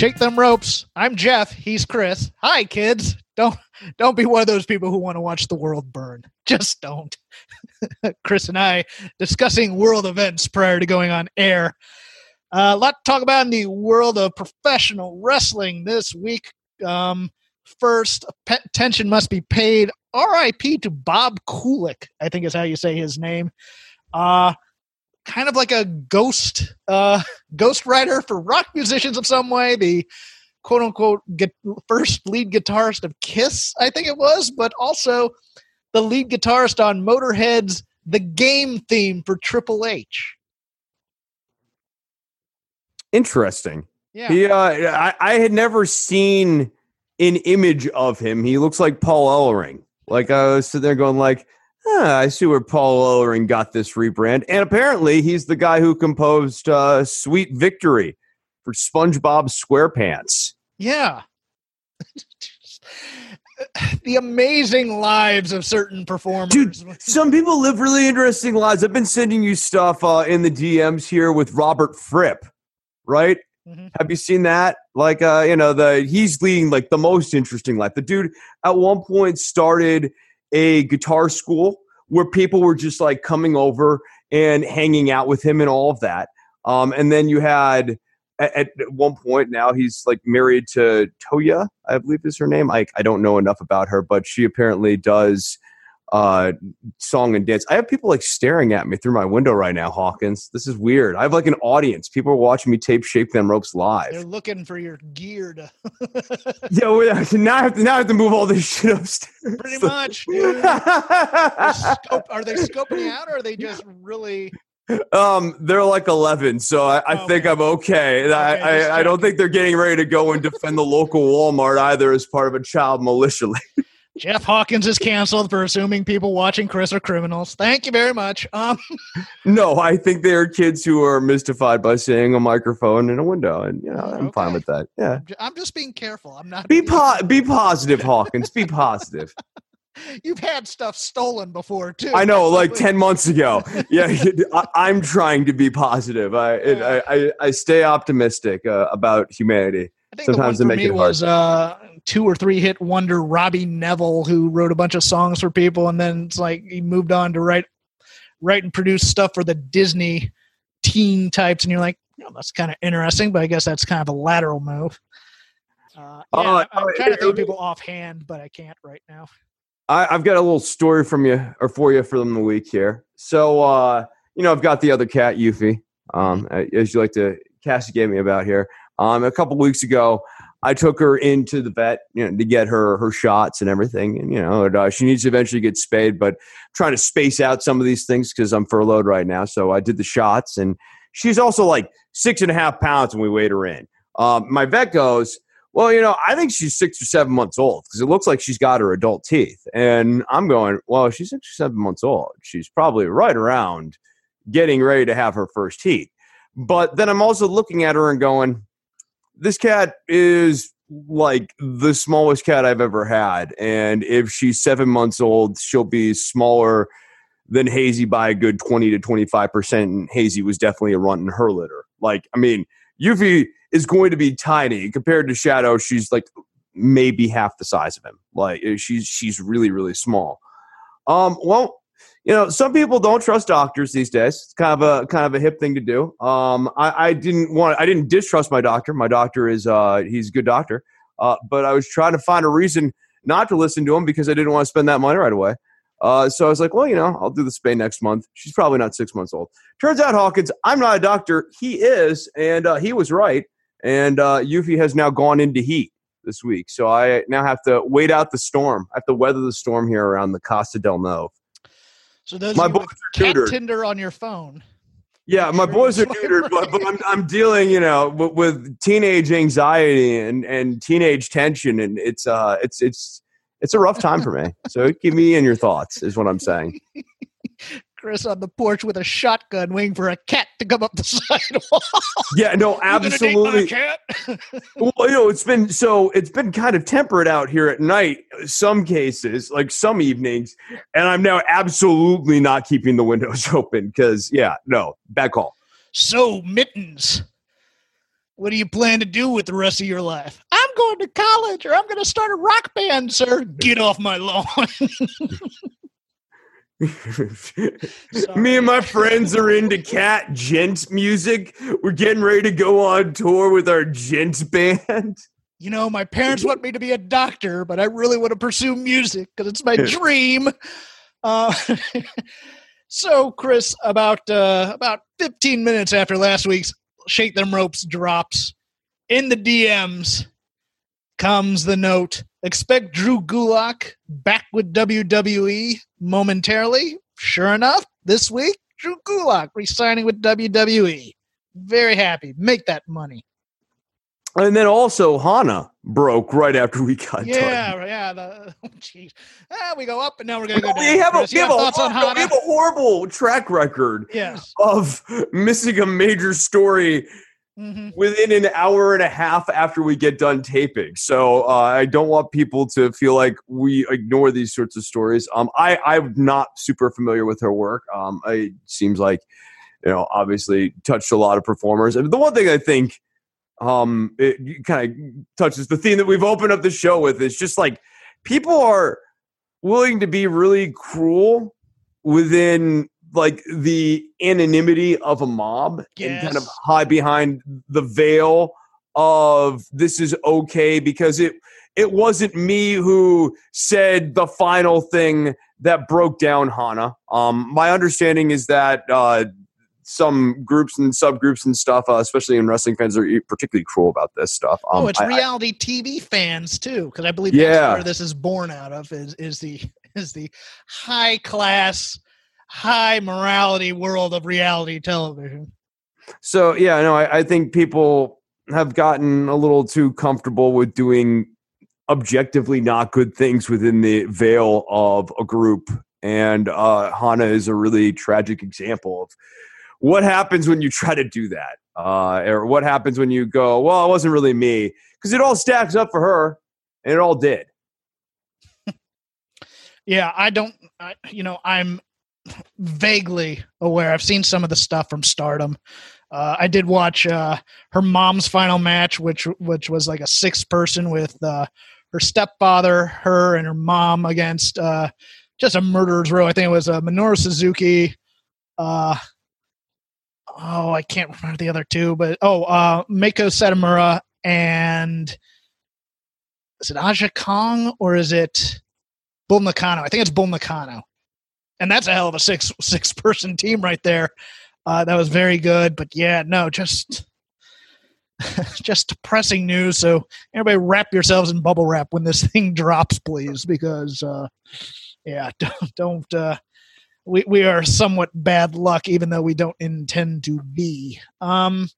Shake them ropes. I'm Jeff. He's Chris. Hi, kids. Don't don't be one of those people who want to watch the world burn. Just don't. Chris and I discussing world events prior to going on air. Uh, a lot to talk about in the world of professional wrestling this week. Um, first, attention must be paid. R.I.P. to Bob Kulick. I think is how you say his name. Uh, kind of like a ghost uh, ghost writer for rock musicians of some way. The quote unquote get, first lead guitarist of Kiss, I think it was, but also the lead guitarist on Motorhead's The Game theme for Triple H. Interesting. Yeah. He, uh, I, I had never seen an image of him. He looks like Paul Ellering. Like I was sitting there going, like, huh, I see where Paul Ellering got this rebrand. And apparently, he's the guy who composed uh, "Sweet Victory" for SpongeBob SquarePants. Yeah. the amazing lives of certain performers. Dude, some people live really interesting lives. I've been sending you stuff uh, in the DMs here with Robert Fripp, right? Mhm. Have you seen that? Like, uh, you know, the he's leading like the most interesting life. The dude at one point started a guitar school where people were just like coming over and hanging out with him and all of that. Um, and then you had at, at one point now he's like married to Toyah, I believe is her name. I I don't know enough about her, but she apparently does uh song and dance. I have people like staring at me through my window right now, Hawkins. This is weird. I have like an audience. People are watching me tape Shake Them Ropes live. They're looking for your gear to Yeah, we- now I have to now I have to move all this shit upstairs. pretty much. They're scope, are they scoping out or are they just really um, they're like eleven, so I, I think Okay. I'm okay. Okay, I, I, I don't think they're getting ready to go and defend the local Walmart either as part of a child militia. Jeff Hawkins is canceled for assuming people watching Chris are criminals. Thank you very much. Um no, I think they are kids who are mystified by seeing a microphone in a window, and you know I'm fine with that. Yeah. I'm just being careful. I'm not Be po- be positive, Hawkins. Be positive. You've had stuff stolen before too. I know, like ten months ago. Yeah, I, I'm trying to be positive. I it, I, I I stay optimistic uh, about humanity. I think sometimes the one for me it was uh, two or three hit wonder Robbie Nevil, who wrote a bunch of songs for people, and then it's like he moved on to write, write and produce stuff for the Disney teen types, and you're like, oh, that's kind of interesting, but I guess that's kind of a lateral move. Uh, yeah, Uh, I'm trying to it- people offhand, but I can't right now. I, I've got a little story from you or for you from the week here. So, uh, you know, I've got the other cat, Yuffie, um, as you like to castigate me about here. Um, a couple weeks ago, I took her into the vet, you know, to get her her shots and everything. And you know, and, uh, she needs to eventually get spayed, but I'm trying to space out some of these things because I'm furloughed right now. So I did the shots, and she's also like six and a half pounds when we weighed her in. Um, my vet goes, well, you know, I think she's six or seven months old because it looks like she's got her adult teeth. And I'm going, well, she's six or seven months old. She's probably right around getting ready to have her first teeth. But then I'm also looking at her and going, this cat is like the smallest cat I've ever had. And if she's seven months old, she'll be smaller than Hazy by a good 20 to 25%. And Hazy was definitely a runt in her litter. Like, I mean, Yuffie is going to be tiny compared to Shadow. She's like maybe half the size of him. Like eh, she's she's really really small. Um, well, you know, some people don't trust doctors these days. It's kind of a kind of a hip thing to do. Um, I, I didn't want I didn't distrust my doctor. My doctor is uh he's a good doctor. Uh, but I was trying to find a reason not to listen to him because I didn't want to spend that money right away. Uh, so I was like, well, you know, I'll do the spay next month. She's probably not six months old. Turns out, Hawkins, I'm not a doctor. He is, and uh, he was right. And uh, Yuffie has now gone into heat this week. So I now have to wait out the storm. I have to weather the storm here around the Costa del Nove. So those My boys are cat. Tinder on your phone. Yeah, my boys are neutered, but, but. I'm, I'm dealing, you know, with, with teenage anxiety and, and teenage tension, and it's uh, it's it's it's a rough time for me. So give me in your thoughts is what I'm saying. Chris on the porch with a shotgun, waiting for a cat to come up the sidewalk. Yeah, no, You gonna date my absolutely. cat? Well, you know, it's been so it's been kind of temperate out here at night. Some cases, like some evenings, and I'm now absolutely not keeping the windows open because, yeah, no, bad call. so, Mittens, what do you plan to do with the rest of your life? I'm going to college or I'm going to start a rock band, sir. Get off my lawn. Me and my friends are into cat djent music. We're getting ready to go on tour with our djent band. you know, my parents want me to be a doctor, but I really want to pursue music because it's my dream. Uh, so, Chris, about uh, about 15 minutes after last week's Shake Them Ropes drops, in the DMs comes the note expect Drew Gulak back with WWE momentarily. Sure enough, this week, Drew Gulak resigning with WWE. Very happy. Make that money. And then also Hana broke right after we got done. Yeah, yeah. The, oh. Ah, we go up and now we're gonna go down. we have a, we have, a thoughts on horrible, we have a horrible track record Yes. of missing a major story hmm within an hour and a half after we get done taping. So uh, I don't want people to feel like we ignore these sorts of stories. Um, I I'm not super familiar with her work. Um, it seems like you know obviously touched a lot of performers. And the one thing I think um it kind of touches the theme that we've opened up the show with is just like people are willing to be really cruel within like the anonymity of a mob and kind of hide behind the veil of this is okay because it it wasn't me who said the final thing that broke down Hana. Um, my understanding is that uh, some groups and subgroups and stuff, uh, especially in wrestling fans, are particularly cruel about this stuff. Um, oh, it's I- I- reality TV fans too, because I believe Yeah. that's where this is born out of. Is is the is the high class, high morality world of reality television. So yeah, no, I, I think people have gotten a little too comfortable with doing objectively not good things within the veil of a group, and uh, Hana is a really tragic example of what happens when you try to do that, uh, or what happens when you go, "Well, it wasn't really me," because it all stacks up for her, and it all did. Yeah, I don't. I, you know, I'm vaguely aware. I've seen some of the stuff from Stardom. Uh, I did watch uh, her mom's final match, which which was like a six person with uh, her stepfather, her, and her mom against uh, just a murderer's row. I think it was uh, Minoru Suzuki. Uh, oh, I can't remember the other two, but oh, uh, Meiko Satomura and is it Aja Kong or is it Bull Nakano? I think it's Bull Nakano, and that's a hell of a six six person team right there. Uh, that was very good, but yeah, no, just just depressing news. So everybody, wrap yourselves in bubble wrap when this thing drops, please, because uh, yeah, don't don't. Uh, we we are somewhat bad luck, even though we don't intend to be. Um,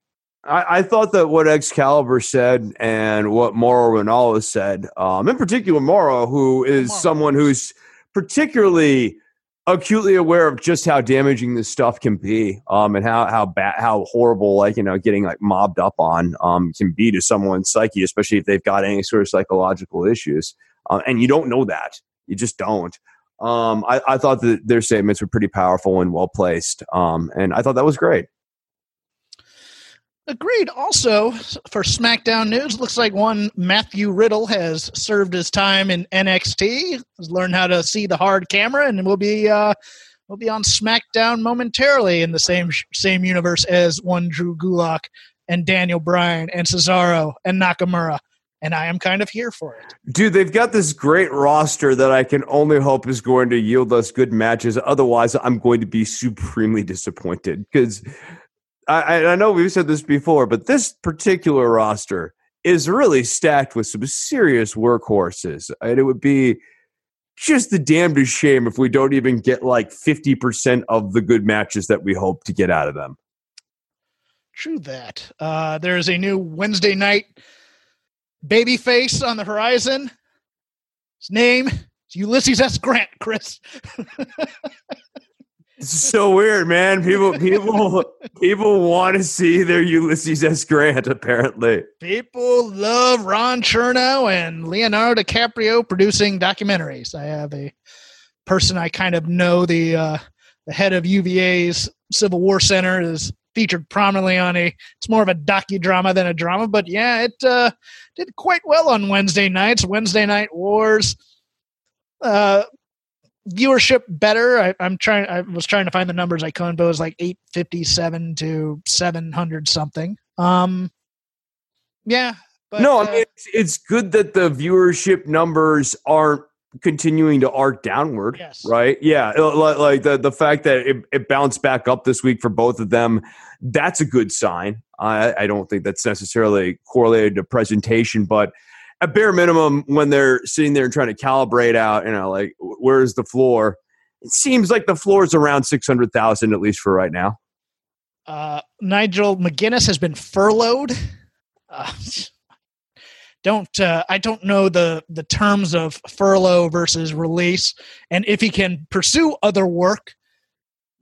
I, I thought that what Excalibur said and what Mauro Ranallo said, um, in particular Mauro, who is someone who's particularly acutely aware of just how damaging this stuff can be, um, and how how bad, how horrible, like you know, getting like mobbed up on um, can be to someone's psyche, especially if they've got any sort of psychological issues, uh, and you don't know that, you just don't. Um, I, I thought that their statements were pretty powerful and well placed, um, and I thought that was great. Agreed. Also, for SmackDown news, looks like one Matthew Riddle has served his time in NXT, has learned how to see the hard camera, and will be uh, will be on SmackDown momentarily in the same same universe as one Drew Gulak and Daniel Bryan and Cesaro and Nakamura. And I am kind of here for it. Dude, they've got this great roster that I can only hope is going to yield us good matches. Otherwise, I'm going to be supremely disappointed because I, I know we've said this before, but this particular roster is really stacked with some serious workhorses. And it would be just the damnedest shame if we don't even get like 50% of the good matches that we hope to get out of them. True that. Uh, there is a new Wednesday night baby face on the horizon. His name is Ulysses S. Grant, Chris. It's so weird, man. People, people, people want to see their Ulysses S. Grant. Apparently, People love Ron Chernow and Leonardo DiCaprio producing documentaries. I have a person I kind of know, the uh, the head of UVA's Civil War Center, is featured prominently on a. It's more of a docudrama than a drama, but yeah, it uh, did quite well on Wednesday nights. Wednesday Night Wars. Uh, viewership better. I, I'm trying. I was trying to find the numbers I couldn't, but it was like 857 to 700 something. Um, yeah. But, no, uh, I mean it's, it's good that the viewership numbers aren't continuing to arc downward. Yes. Right. Yeah. uh, Like, like the the fact that it, it bounced back up this week for both of them, that's a good sign. I, I don't think that's necessarily correlated to presentation, but at bare minimum, when they're sitting there and trying to calibrate out, you know, like where's the floor? It seems like the floor is around six hundred thousand at least for right now. uh, Nigel McGuinness has been furloughed. Uh, don't uh, I don't know the the terms of furlough versus release, and if he can pursue other work.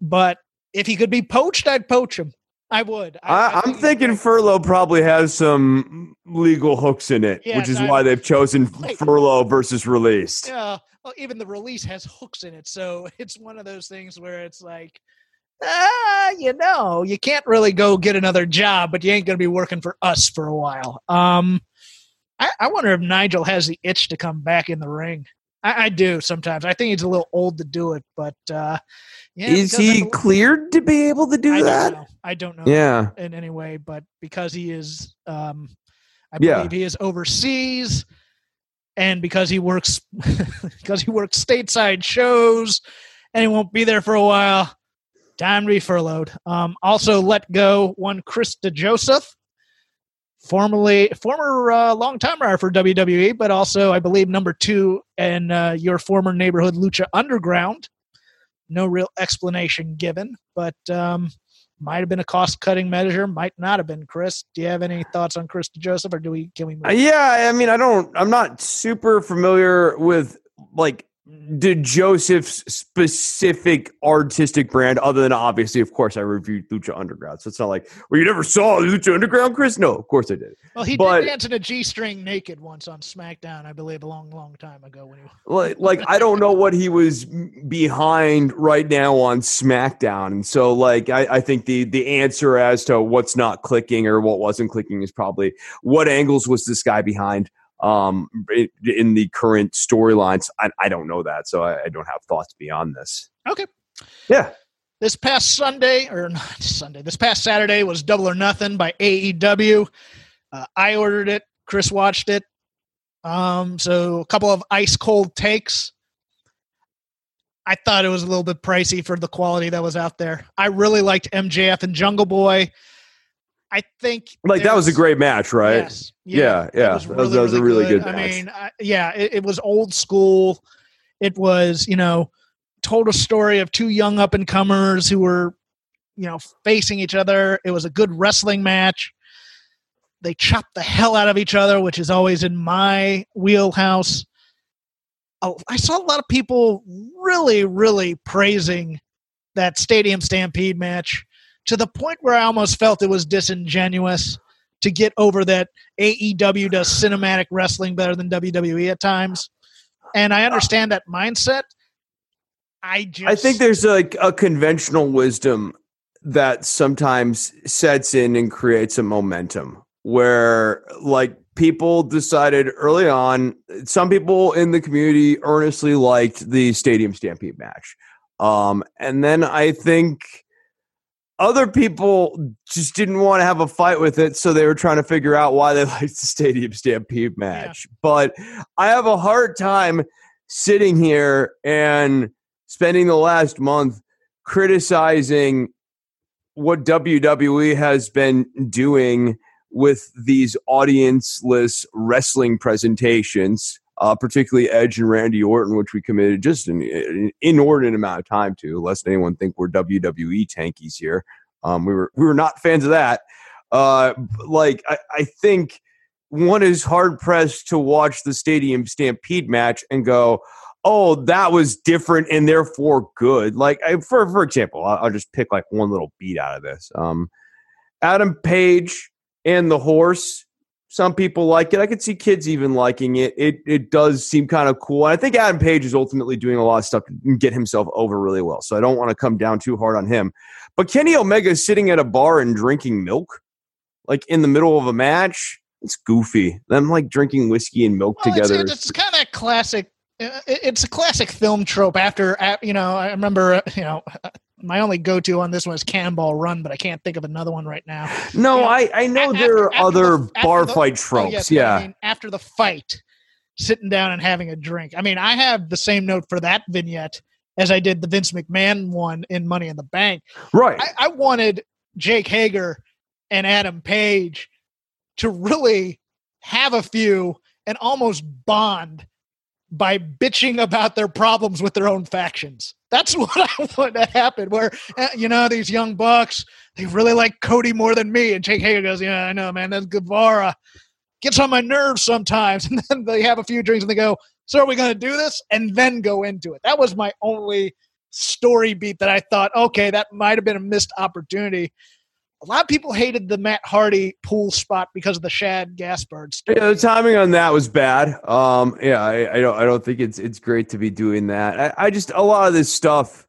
But if he could be poached, I'd poach him. I would. I, I, I I'm think thinking furlough probably has some legal hooks in it, Yes, which is I- why they've chosen Wait. furlough versus released. Yeah. Well, even the release has hooks in it, so it's one of those things where it's like, ah, you know, you can't really go get another job, but you ain't gonna be working for us for a while. Um, I, I wonder if Nigel has the itch to come back in the ring. I, I do sometimes. I think he's a little old to do it, but uh, yeah, is he cleared to be able to do I that? Don't. I don't know Yeah. in any way, but because he is, um, I Yeah. believe he is overseas, and because he works, because he works stateside shows, and he won't be there for a while. Time to be furloughed. Um, also, let go one Chris Joseph, formerly former uh, long timer for WWE, but also I believe number two in uh, your former neighborhood Lucha Underground. No real explanation given, but um, might have been a cost cutting measure, might not have been. Chris, do you have any thoughts on Chris Joseph, or do we can we move? Uh, yeah, I mean, I don't. I'm not super familiar with like the Joseph's specific artistic brand, other than obviously, of course, I reviewed Lucha Underground. So it's not like, well, you never saw Lucha Underground, Chris? No, of course I did. well, he but- did dance in a G string naked once on SmackDown, I believe, a long, long time ago. When he Like, like I don't know what he was behind right now on SmackDown, and so like I, I think the the answer as to what's not clicking or what wasn't clicking is probably what angles was this guy behind um in, the current storylines. I, I don't know that, so I, I don't have thoughts beyond this. okay. Yeah, This past Sunday, or not Sunday, this past Saturday was Double or Nothing by AEW. Uh, I ordered it. Chris watched it. Um, so a couple of ice cold takes. I thought it was a little bit pricey for the quality that was out there. I really liked MJF and Jungle Boy. I think like that was a great match, right? Yes. Yeah, it yeah. That was- that was a really good I match. mean, I, yeah, it, it was old school. It was, you know, told a story of two young up and comers who were, you know, facing each other. It was a good wrestling match. They chopped the hell out of each other, which is always in my wheelhouse. I saw a lot of people really, really praising that Stadium Stampede match to the point where I almost felt it was disingenuous to get over that AEW does cinematic wrestling better than WWE at times. And I understand that mindset. I just I think there's like a conventional wisdom that sometimes sets in and creates a momentum where like people decided early on some people in the community earnestly liked the stadium stampede match um, and then i think other people just didn't want to have a fight with it so they were trying to figure out why they liked the stadium stampede match. But i have a hard time sitting here and spending the last month criticizing what WWE has been doing with these audienceless wrestling presentations, uh, particularly Edge and Randy Orton, which we committed just an, an inordinate amount of time to, lest anyone think we're WWE tankies here. Um, we were we were not fans of that. Uh, like I, I think one is hard pressed to watch the Stadium Stampede match and go, "Oh, that was different and therefore good." Like I, for for example, I'll, I'll, just pick like one little beat out of this. Um, Adam Page and the horse. Some people like it. I could see kids even liking it. It it does seem kind of cool. And I think Adam Page is ultimately doing a lot of stuff to get himself over really well. So I don't want to come down too hard on him. But Kenny Omega is sitting at a bar and drinking milk, like in the middle of a match. It's goofy. Them like drinking whiskey and milk well, together. It's, it's kind of classic uh, it's a classic film trope after you know i remember uh, you know my only go-to on this one is Cannonball Run, but I can't think of another one right now. No, you know, I, I know after, there are other the, bar the, fight tropes. Oh, yes, yeah, I mean, after the fight, sitting down and having a drink. I mean, I have the same note for that vignette as I did the Vince McMahon one in Money in the Bank. Right. I, I wanted Jake Hager and Adam Page to really have a few and almost bond by bitching about their problems with their own factions. That's what I want to happen. Where uh, you know these young bucks, they really like Cody more than me, and Jake Hager goes, "Yeah, I know, man. That's Guevara gets on my nerves sometimes." And then they have a few drinks and they go, "So are we going to do this?" And then go into it. That was my only story beat that I thought, okay, that might have been a missed opportunity a lot of people hated the Matt Hardy pool spot because of the Shad Gaspard. Story. Yeah, the timing on that was bad. Um, yeah, I, I, don't, I don't think it's it's great to be doing that. I, I just a lot of this stuff.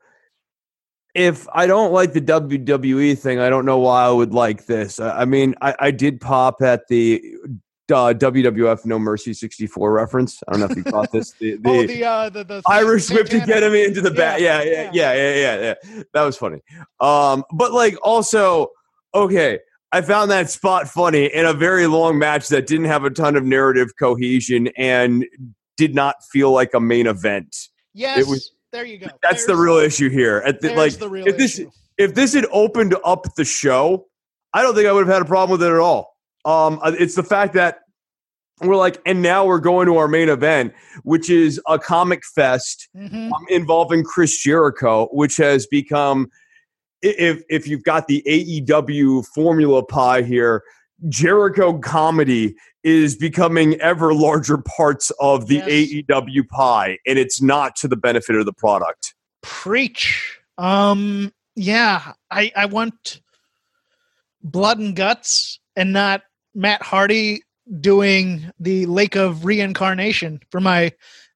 If I don't like the WWE thing, I don't know why I would like this. I, I mean, I, I did pop at the uh, WWF No Mercy 64 reference. I don't know if you caught this. The, the, oh, the, uh, the, the Irish whip to get him into the back. Yeah yeah yeah, yeah yeah, yeah, yeah, yeah. That was funny. Um, but like also okay, I found that spot funny in a very long match that didn't have a ton of narrative cohesion and did not feel like a main event. Yes, it was, there you go. That's there's, the real issue here. At the, like, the if this issue. if this had opened up the show, I don't think I would have had a problem with it at all. Um, uh, it's the fact that we're like, and now we're going to our main event, which is a comic fest mm-hmm. um, involving Chris Jericho, which has become if if you've got the AEW formula pie here, Jericho comedy is becoming ever larger parts of the yes. AEW pie, and it's not to the benefit of the product. Preach. Um. Yeah, I I want blood and guts, and not Matt Hardy doing the Lake of Reincarnation for my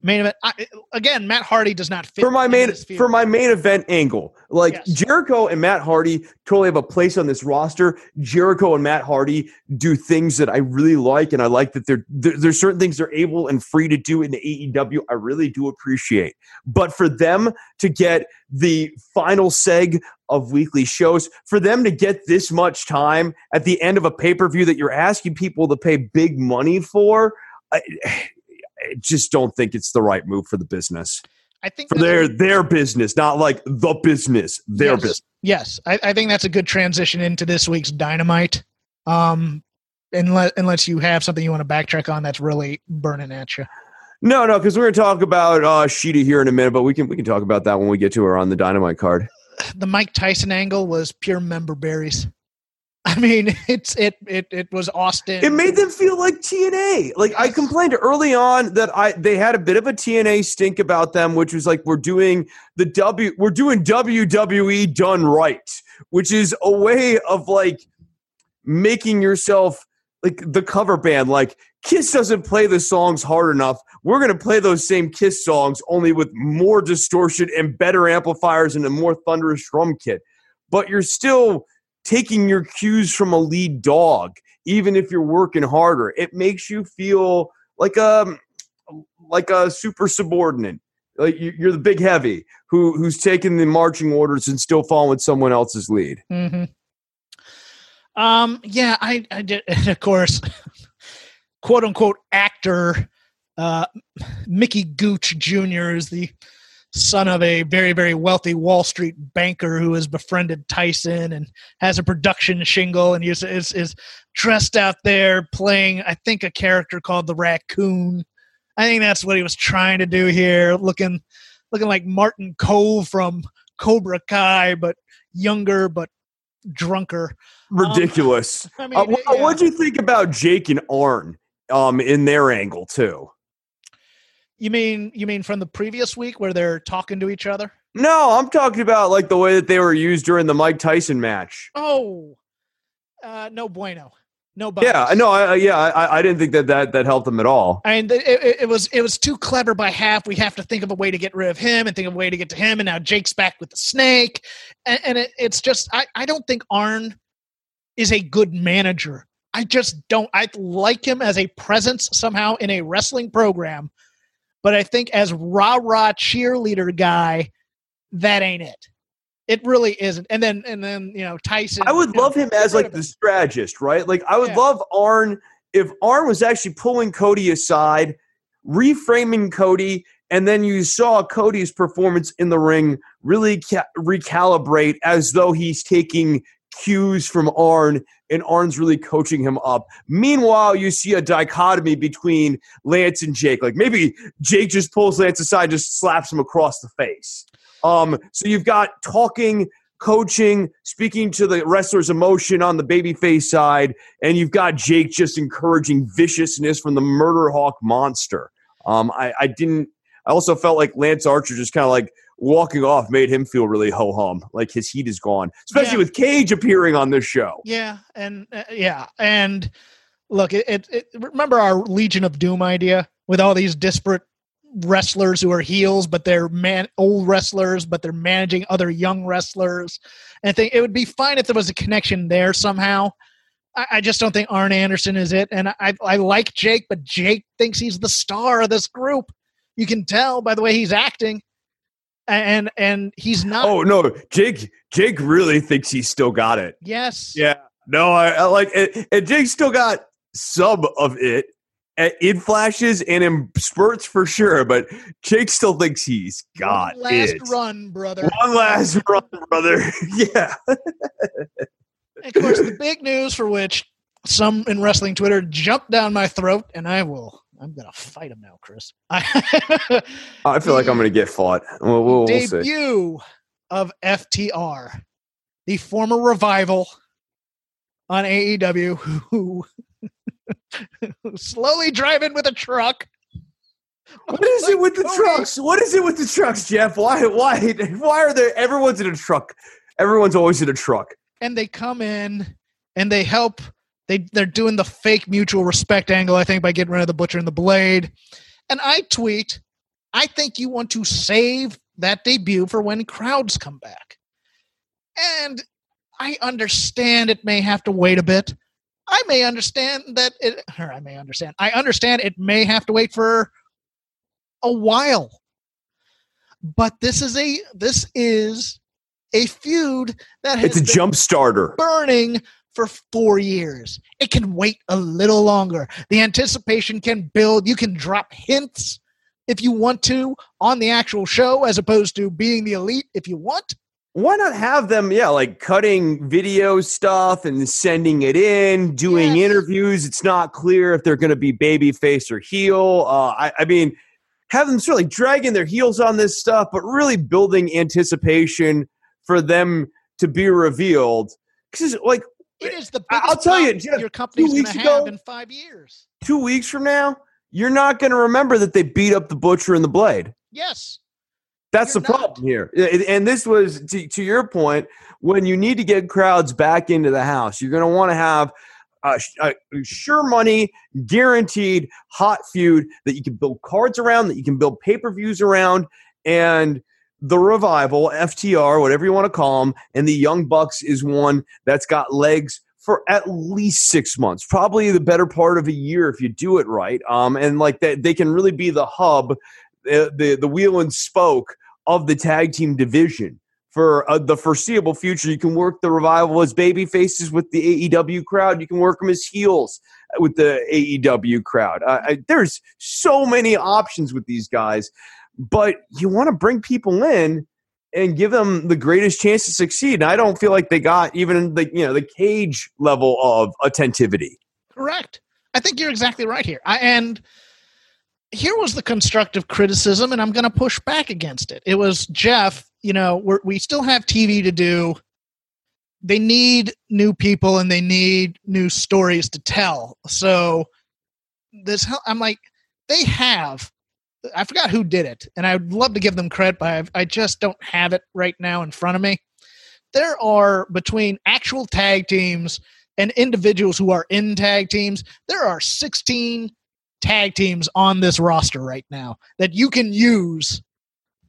main event. I, again, Matt Hardy does not fit for my main for my main event angle. Like yes. Jericho and Matt Hardy totally have a place on this roster. Jericho and Matt Hardy do things that I really like, and I like that they're there's certain things they're able and free to do in the AEW. I really do appreciate, but for them to get the final seg of weekly shows, for them to get this much time at the end of a pay per view that you're asking people to pay big money for. I just don't think it's the right move for the business. I think for their their business, not like the business, their yes, business. Yes, I, I, think that's a good transition into this week's Dynamite. Um, unless unless you have something you want to backtrack on that's really burning at you. No, no, because we're going to talk about uh, Shida here in a minute, but we can we can talk about that when we get to her on the Dynamite card. The Mike Tyson angle was pure member berries. I mean, it's it it it was Austin. It made them feel like TNA. Like. I complained early on that I they had a bit of a TNA stink about them, which was like we're doing the W we're doing WWE done right, which is a way of like making yourself like the cover band. Like Kiss doesn't play the songs hard enough. We're gonna play those same Kiss songs only with more distortion and better amplifiers and a more thunderous drum kit. But you're still taking your cues from a lead dog, even if you're working harder. It makes you feel like a like a super subordinate. Like you're the big heavy who who's taking the marching orders and still following someone else's lead. Mm-hmm. Um. Yeah. I. I did. Of course, quote unquote actor, uh, Mickey Gooch Jr. is the son of a very very wealthy wall street banker who has befriended tyson and has a production shingle and is, is, is dressed out there playing i think a character called the raccoon i think that's what he was trying to do here looking looking like martin kove from cobra kai but younger but drunker. Ridiculous. Um, I mean, uh, what, yeah. What'd you think about Jake and Arn um, in their angle too? You mean you mean from the previous week where they're talking to each other? No, I'm talking about like the way that they were used during the Mike Tyson match. Oh, uh, no bueno, no. Bueno. Yeah, no, I, yeah, I, I didn't think that, that that helped them at all. I mean, it, it, it was it was too clever by half. We have to think of a way to get rid of him and think of a way to get to him. And now Jake's back with the snake, and, and it, it's just I, I don't think Arn is a good manager. I just don't. I like him as a presence somehow in a wrestling program, but I think as rah rah cheerleader guy, that ain't it. It really isn't. And then and then you know Tyson. I would you know, love him as like the strategist, right? Like I would Yeah. love Arn if Arn was actually pulling Cody aside, reframing Cody, and then you saw Cody's performance in the ring really ca- recalibrate as though he's taking cues from Arn and Arn's really coaching him up. Meanwhile, you see a dichotomy between Lance and Jake. Like maybe Jake just pulls Lance aside, just slaps him across the face. Um, so you've got talking, coaching, speaking to the wrestler's emotion on the babyface side, and you've got Jake just encouraging viciousness from the murder hawk monster. Um, I, I didn't. I also felt like Lance Archer just kind of like walking off made him feel really ho hum, like his heat is gone, especially Yeah. with Cage appearing on this show. Yeah, and uh, yeah, and look, it, it, it. Remember our Legion of Doom idea with all these disparate wrestlers who are heels, but they're man old wrestlers, but they're managing other young wrestlers. And I think it would be fine if there was a connection there somehow. I, I just don't think Arn Anderson is it, and I I like Jake, but Jake thinks he's the star of this group. You can tell by the way he's acting, and and he's not. Oh no, Jake! Jake really thinks he's still got it. yes, Yeah, no, I, I like it. And Jake still got some of it in flashes and in spurts for sure, but Jake still thinks he's got One last it. run, brother. One last run, brother. yeah. And of course, the big news for which some in wrestling Twitter jumped down my throat, and I will. I'm gonna fight him now, Chris. I, feel like I'm to get fought. We'll, we'll, we'll see. debut of FTR, the former revival on AEW, who slowly driving with a truck. What is it with the Cody. trucks? What is it with the trucks, Jeff? Why? Why? Why are there? Everyone's in a truck. Everyone's always in a truck. and they come in and they help they they're doing the fake mutual respect angle i think by getting rid of the butcher and the blade. And i tweet i think you want to save that debut for when crowds come back. And i understand it may have to wait a bit. I may understand that it or i may understand i understand it may have to wait for a while. But this is a this is a feud that has It's a been jump starter. burning for four years. It can wait a little longer. The anticipation can build. You can drop hints if you want to on the actual show, as opposed to being the elite if you want. why not have them yeah like cutting video stuff and sending it in doing Yes. interviews it's not clear if they're going to be baby face or heel uh, I, I mean have them sort of like dragging their heels on this stuff but really building anticipation for them to be revealed because like It is the biggest I'll tell you, Jeff, your company's going weeks to have in five years. two weeks from now you're not going to remember that they beat up the butcher and the blade Yes. That's the problem here. And- And this was, to, to your point, when you need to get crowds back into the house, you're going to want to have a, a sure money, guaranteed hot feud that you can build cards around, that you can build pay per views around. And the revival, FTR, whatever you want to call them, and the Young Bucks is one that's got legs for at least six months, probably the better part of a year if you do it right. Um, and like that, they can really be the hub, uh, the the wheel and spoke of the tag team division for uh, the foreseeable future. You can work the revival as baby faces with the AEW crowd. You can work them as heels with the AEW crowd. Uh, I, there's so many options with these guys, but you want to bring people in and give them the greatest chance to succeed. And I don't feel like they got even the you know the cage level of attentivity. Correct. I think you're exactly right here. I, and here was the constructive criticism, and I'm going to push back against it. It was Jeff. You know, we're, we still have TV to do. they need new people and they need new stories to tell. So this I'm like they have I forgot who did it, and I'd love to give them credit, but I've, I just don't have it right now in front of me. There are between actual tag teams and individuals who are in tag teams, there are 16 tag teams on this roster right now that you can use,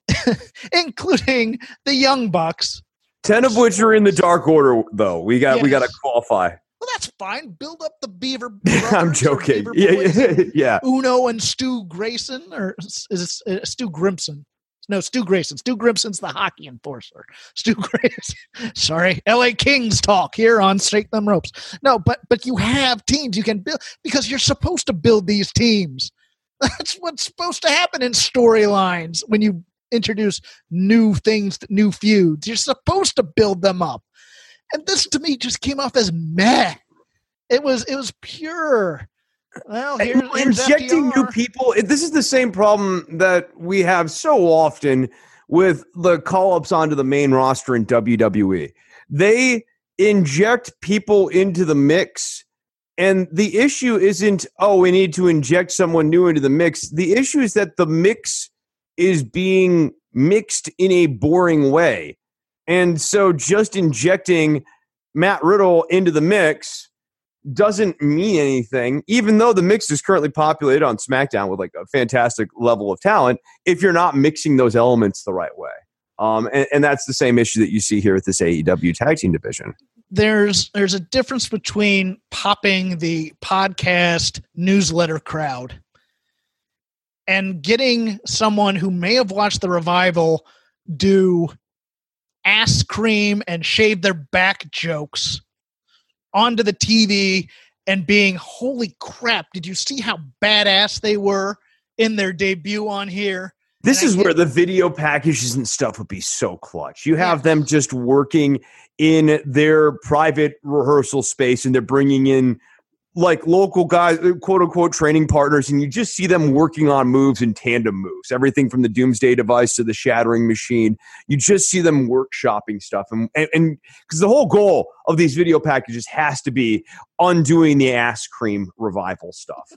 including the Young Bucks. Ten of which are in the Dark Order, though. We got yes. we got to qualify. Well, that's fine. Build up the Beaver. I'm joking. Beaver yeah, yeah, yeah. Uno and Stu Grayson, or is it uh, Stu Grimson? No, Stu Grayson. Stu Grimson's the hockey enforcer. Stu Grayson. Sorry, L.A. Kings talk here on Straight Them Ropes. No, but but you have teams you can build because you're supposed to build these teams. That's what's supposed to happen in storylines when you introduce new things, new feuds. You're supposed to build them up. And this to me just came off as meh. It was it was pure. Well, here's, here's injecting FTR. new people. This is the same problem that we have so often with the call ups onto the main roster in WWE. They inject people into the mix. And the issue isn't, oh, we need to inject someone new into the mix. The issue is that the mix is being mixed in a boring way. And so just injecting Matt Riddle into the mix doesn't mean anything, even though the mix is currently populated on SmackDown with like a fantastic level of talent, if you're not mixing those elements the right way. Um, and, and that's the same issue that you see here with this AEW tag team division. There's there's a difference between popping the podcast newsletter crowd and getting someone who may have watched the revival do ass cream and shave their back jokes onto the TV and being, holy crap, did you see how badass they were in their debut on here? This and is where the video packages and stuff would be so clutch. You have yeah. them just working in their private rehearsal space and they're bringing in like local guys, uh, quote unquote training partners, and you just see them working on moves and tandem moves, everything from the Doomsday device to the Shattering Machine. You just see them workshopping stuff, and and because the whole goal of these video packages has to be undoing the ass cream revival stuff.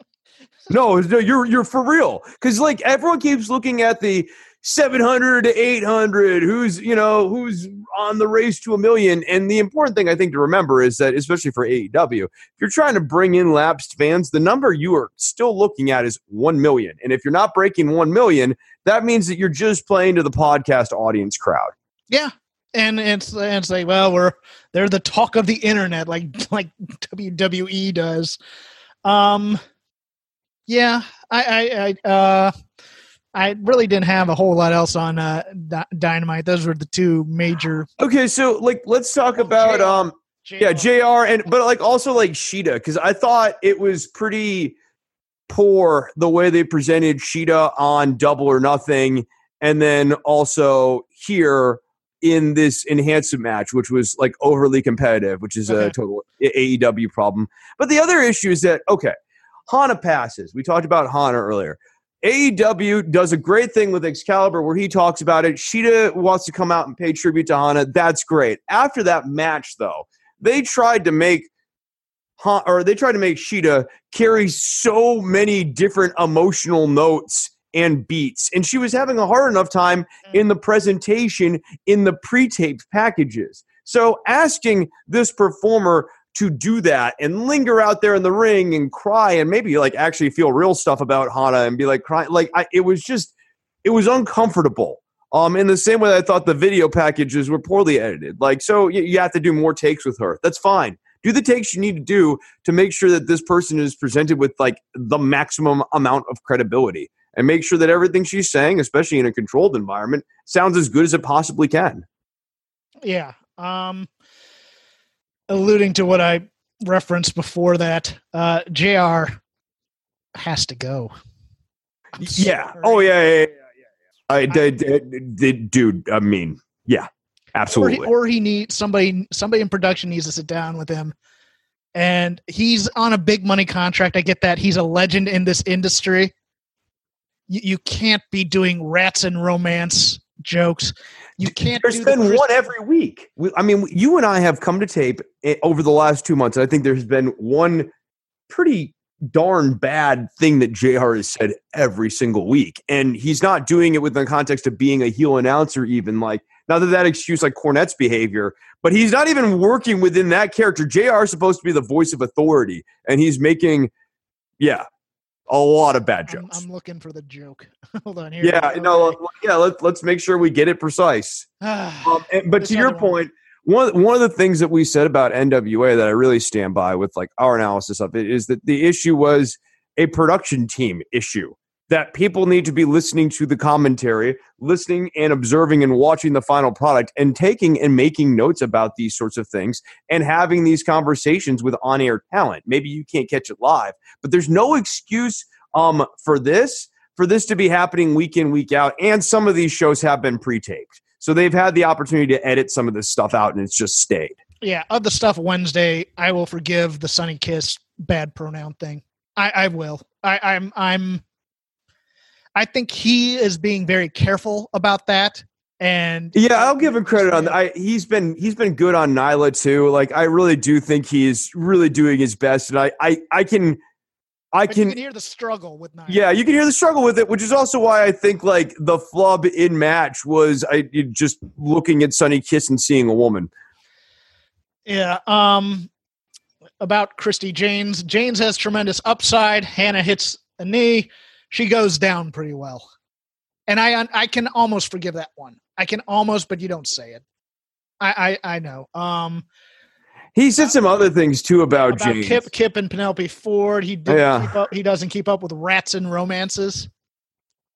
no, you're you're for real because like everyone keeps looking at the 700 to 800 who's you know who's on the race to a million? And the important thing i think to remember is that especially for aew if you're trying to bring in lapsed fans the number you are still looking at is 1 million. And if you're not breaking 1 million that means that you're just playing to the podcast audience crowd. Yeah. And it's it's like well we're they're the talk of the internet like like wwe does. Um yeah i i i uh I really didn't have a whole lot else on uh, Dynamite. Those were the two major. Okay, so like let's talk about JR. um JR. yeah Jr. and but like also like Shida because I thought it was pretty poor the way they presented Shida on Double or Nothing, and then also here in this enhancement match, which was like overly competitive, which is okay. a total AEW problem. But the other issue is that okay, Hana passes. We talked about Hana earlier. AEW does a great thing with Excalibur where he talks about it. Shida wants to come out and pay tribute to Hana. That's great. After that match, though, they tried to make or they tried to make Shida carry so many different emotional notes and beats. And she was having a hard enough time mm. in the presentation in the pre-taped packages. So asking this performer to do that and linger out there in the ring and cry and maybe like actually feel real stuff about Hana and be like crying. Like I, it was just, it was uncomfortable. Um, in the same way I thought the video packages were poorly edited. Like, so you, you have to do more takes with her. That's fine. Do the takes you need to do to make sure that this person is presented with like the maximum amount of credibility and make sure that everything she's saying, especially in a controlled environment, sounds as good as it possibly can. Yeah. Um, alluding to what I referenced before that, uh, JR has to go. I'm yeah. Sorry. Oh yeah, yeah, yeah, yeah. I, did, did, dude. I mean, yeah, absolutely. Or he, or he needs somebody. Somebody in production needs to sit down with him, and he's on a big money contract. I get that. He's a legend in this industry. You, you can't be doing rats and romance jokes. You can't. There's do been the one every week. We, I mean, you and I have come to tape eh, over the last two months. and I think there's been one pretty darn bad thing that JR has said every single week. And he's not doing it within the context of being a heel announcer, even like, not that that excuse like Cornette's behavior, but he's not even working within that character. JR is supposed to be the voice of authority, and he's making, yeah, a lot of bad I'm, jokes. I'm looking for the joke. Hold on here. yeah, no, Okay. yeah, Let's let's make sure we get it precise. Um, and, but to your one. point, one one of the things that we said about NWA that I really stand by with like our analysis of it is that the issue was a production team issue. That people need to be listening to the commentary, listening and observing and watching the final product, and taking and making notes about these sorts of things, and having these conversations with on-air talent. Maybe you can't catch it live, but there's no excuse um, for this for this to be happening week in week out. And some of these shows have been pre-taped. So they've had the opportunity to edit some of this stuff out and it's just stayed. yeah, of the stuff Wednesday, I will forgive the Sunny Kiss bad pronoun thing. I, I will. I, I'm I'm I think he is being very careful about that. And Yeah, I'll give him credit on that. I, he's been he's been good on Nyla too. Like I really do think he's really doing his best, and I I, I can I can can hear the struggle with Nyla. yeah you can hear the struggle with it, which is also why I think like the flub in match was I just looking at Sunny Kiss and seeing a woman. Yeah. Um, about Christi Jaynes. Jaynes has tremendous upside. Hannah hits a knee. She goes down pretty well, and I I can almost forgive that one. I can almost, but you don't say it. I I, I know. Um, He said some other things too about, about James. Kip Kip and Penelope Ford. He Yeah. keep up. He doesn't keep up with rats and romances.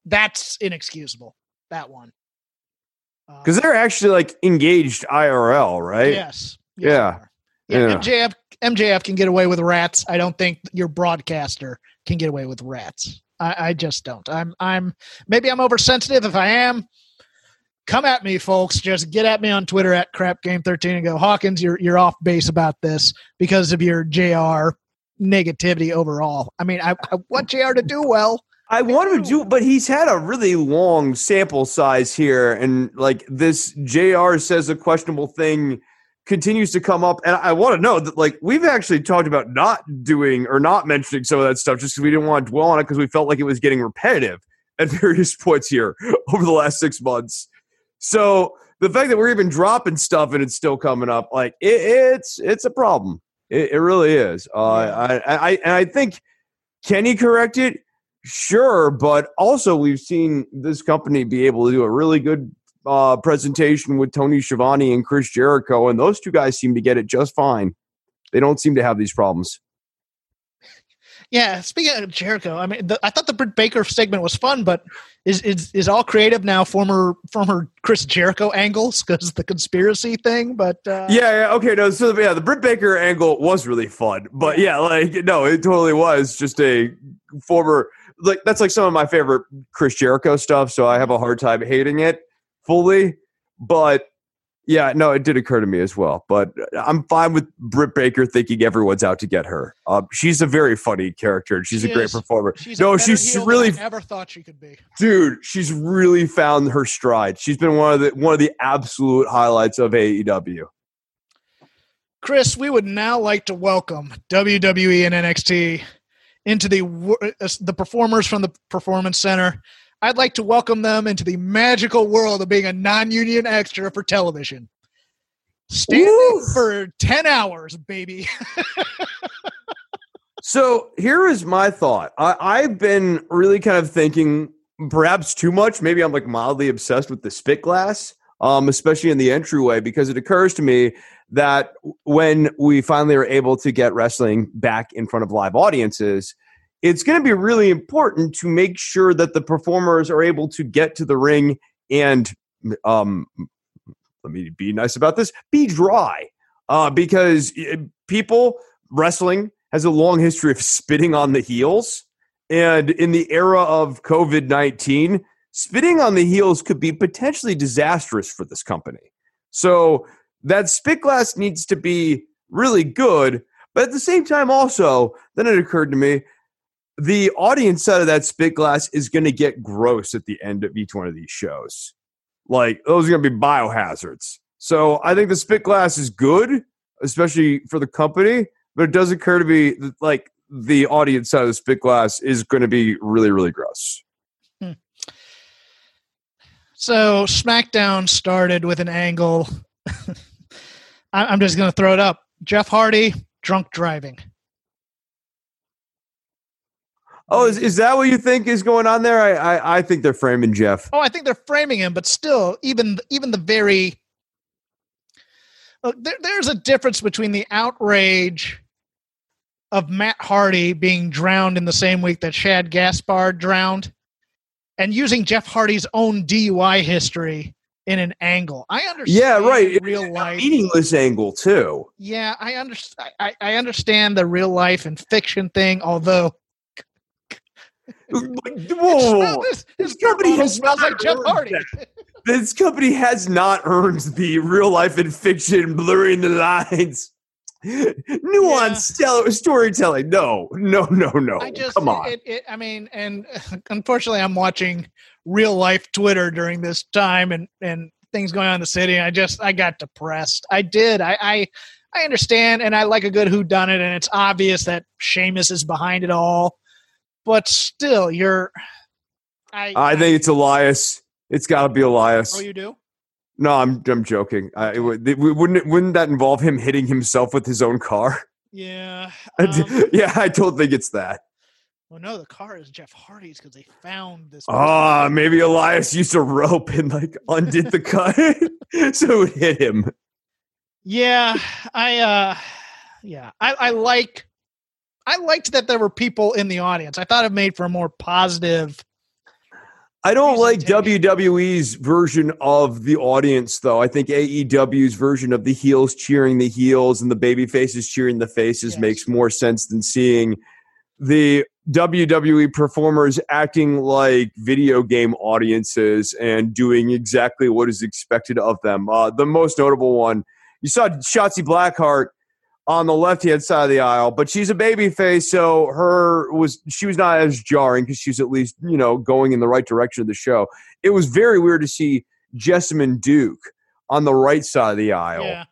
That's inexcusable. That one. Uh, because they're actually like engaged IRL, right? Yes. Yeah. Yeah. Yeah. MJF MJF can get away with rats. I don't think your broadcaster can get away with rats. I, I just don't. I'm I'm maybe I'm oversensitive. If I am, come at me, folks. Just get at me on Twitter at crap game thirteen and go, Hawkins, you're you're off base about this because of your JR negativity overall. I mean, I, I want JR to do well. I want him to do, but he's had a really long sample size here, and like this, Jr. says a questionable thing continues to come up, and I want to know that like we've actually talked about not doing or not mentioning some of that stuff just because we didn't want to dwell on it because we felt like it was getting repetitive at various points here over the last six months. So the fact that we're even dropping stuff and it's still coming up, like it, it's it's a problem. It, it really is. Uh, I, I and I think can he correct it? Sure, but also we've seen this company be able to do a really good uh, presentation with Tony Schiavone and Chris Jericho, and those two guys seem to get it just fine. They don't seem to have these problems. Yeah, speaking of Jericho, I mean, the, I thought the Britt Baker segment was fun, but is is is all creative now former former Chris Jericho angles because the conspiracy thing? But uh, Yeah, yeah, okay, no, so yeah, the Britt Baker angle was really fun, but yeah, like no, it totally was just a former like that's like some of my favorite Chris Jericho stuff, so I have a hard time hating it fully, but yeah, no, it did occur to me as well. But I'm fine with Britt Baker thinking everyone's out to get her. Um, she's a very funny character. and She's She a great is. performer. she's no, she's really ever thought she could be. dude, she's really found her stride. She's been one of the one of the absolute highlights of AEW. Chris, we would now like to welcome WWE and NXT into the uh, the performers from the Performance Center. I'd like to welcome them into the magical world of being a non-union extra for television. Standing for 10 hours, baby. So here is my thought. I, I've been really kind of thinking perhaps too much. Maybe I'm like mildly obsessed with the spit glass, um, especially in the entryway, because it occurs to me that when we finally are able to get wrestling back in front of live audiences, it's going to be really important to make sure that the performers are able to get to the ring and um, let me be nice about this be dry uh, because eh, people wrestling has a long history of spitting on the heels and in the era of covid-19 spitting on the heels could be potentially disastrous for this company. So that spit glass needs to be really good but at the same time also then it occurred to me the audience side of that spit glass is going to get gross at the end of each one of these shows like those are going to be biohazards. So I think the spit glass is good, especially for the company. But it does occur to me that, like the audience side of the spit glass is going to be really, really gross. Hmm. So SmackDown started with an angle. I'm just going to throw it up. Jeff Hardy drunk driving. Oh, is, is that what you think is going on there? I, I, I think they're framing Jeff. Oh, I think they're framing him, but still, even even the very look, there, there's a difference between the outrage of Matt Hardy being drowned in the same week that Shad Gaspard drowned, and using Jeff Hardy's own DUI history in an angle. I understand. Yeah, right. Real life. Meaningless angle too. Yeah, I understand. I, I understand the real life and fiction thing, although Whoa. this, This company has smells like not Jeff earned Hardy. This company has not earned the real life and fiction blurring the lines. Nuanced tell- storytelling. No, no, no, no. I just, Come on. It, it, I mean, and unfortunately, I'm watching real life Twitter during this time, and and things going on in the city. I just, I got depressed. I did. I, I, I understand, and I like a good who done it, and it's obvious that Sheamus is behind it all. But still, you're. I, I think it's Elias. It's got to be Elias. Oh, you do? No, I'm I'm joking. I, it, would- it, wouldn't it, wouldn't that involve him hitting himself with his own car? Yeah. Um, yeah, I don't think it's that. well, no, the car is Jeff Hardy's because they found this. Ah, maybe Elias used a rope and like undid the cut so it hit him. Yeah, I uh yeah, I, I like I liked that there were people in the audience. I thought it made for a more positive I don't like WWE's version of the audience, though. I think AEW's version of the heels cheering the heels and the baby faces cheering the faces Yes. makes more sense than seeing the WWE performers acting like video game audiences and doing exactly what is expected of them. Uh, the most notable one, you saw Shotzi Blackheart on the left hand side of the aisle, but she's a baby face, so her was she was not as jarring because she's at least you know going in the right direction of the show. It was very weird to see Jessamine Duke on the right side of the aisle yeah.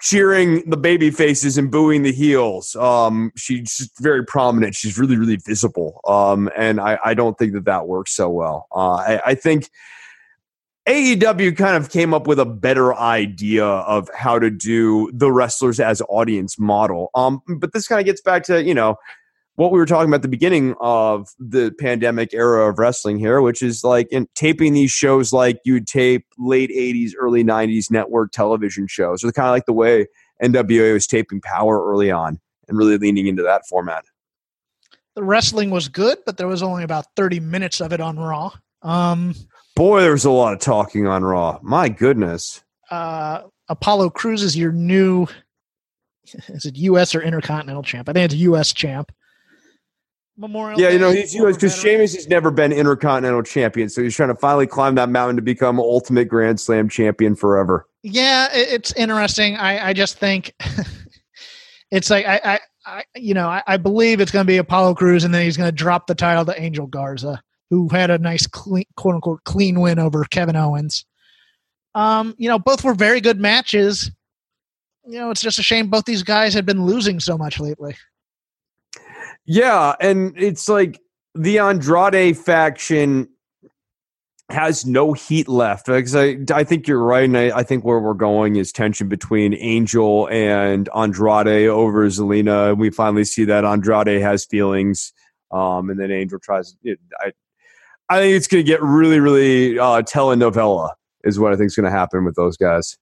cheering the baby faces and booing the heels. Um, she's just very prominent. She's really, really visible. Um, and I, I don't think that that works so well. Uh, I, I think AEW kind of came up with a better idea of how to do the wrestlers as audience model. Um, but this kind of gets back to you know what we were talking about at the beginning of the pandemic era of wrestling here, which is like in taping these shows like you'd tape late 80s, early 90s network television shows, or kind of like the way NWA was taping Power early on and really leaning into that format. The wrestling was good, but there was only about 30 minutes of it on Raw. Um Boy, there was a lot of talking on Raw. My goodness. uh Apollo Crews is your new is it US or Intercontinental champ? I think it's US champ. Memorial Yeah, you know, he's US because. Sheamus has never been Intercontinental Champion, so he's trying to finally climb that mountain to become Ultimate Grand Slam Champion forever. Yeah, it's interesting. I, I just think it's like I, I, I you know, I, I believe it's going to be Apollo Crews, and then he's going to drop the title to Angel Garza, who had a nice, clean, quote unquote, clean win over Kevin Owens. Um, you know, both were very good matches. You know, it's just a shame both these guys had been losing so much lately. Yeah, and it's like the Andrade faction has no heat left. Because I, I think you're right, and I, I think where we're going is tension between Angel and Andrade over Zelina. And we finally see that Andrade has feelings, um, and then Angel tries. It, I, I think it's going to get really, really uh, telenovela. Is what I think is going to happen with those guys.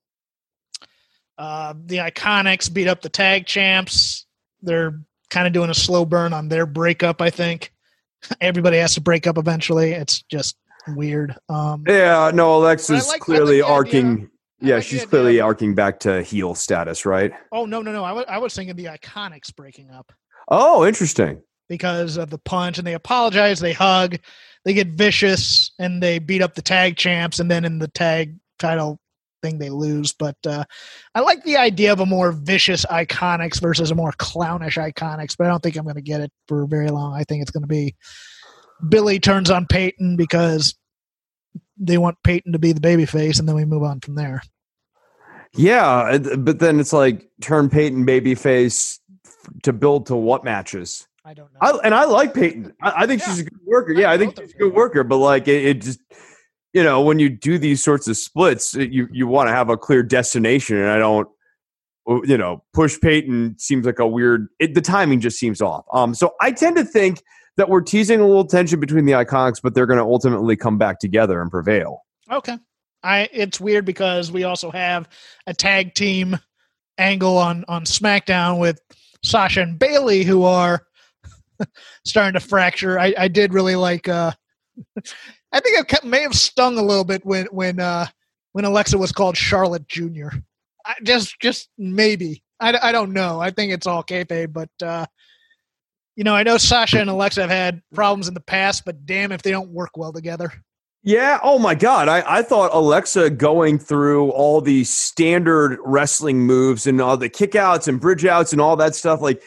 Uh, the Iconics beat up the tag champs. They're kind of doing a slow burn on their breakup. I think everybody has to break up eventually. It's just weird. Um, Yeah, no, Alexa's like- clearly like the idea. arcing. Yeah, like she's clearly of- arcing back to heel status, right? oh no, no, no! I wa- I was thinking the Iconics breaking up Oh, interesting. because of the punch, and they apologize. They hug. They get vicious, and they beat up the tag champs, and then in the tag title thing they lose. But uh, I like the idea of a more vicious Iconics versus a more clownish Iconics. But I don't think I'm going to get it for very long. I think it's going to be Billie turns on Peyton because they want Peyton to be the baby face, and then we move on from there. Yeah, but then it's like turn Peyton babyface to build to what matches? I don't know. I, and I like Peyton. I, I think Yeah. she's a good worker. Yeah, I like think she's a good worker. But like it, it just, you know, when you do these sorts of splits, it- you you want to have a clear destination, and I don't. You know, push Peyton seems like a weird. It, the timing just seems off. Um, so I tend to think that we're teasing a little tension between the iconics, but they're going to ultimately come back together and prevail. Okay. I it's weird because we also have a tag team angle on on SmackDown with Sasha and Bayley who are starting to fracture. I, I did really like uh I think it may have stung a little bit when when uh when Alexa was called Charlotte Jr. Just just maybe. I, I don't know. I think it's all kayfabe, but uh you know, I know Sasha and Alexa have had problems in the past, but damn if they don't work well together. Yeah. Oh my God. I, I thought Alexa going through all the standard wrestling moves and all the kickouts and bridge outs and all that stuff. Like,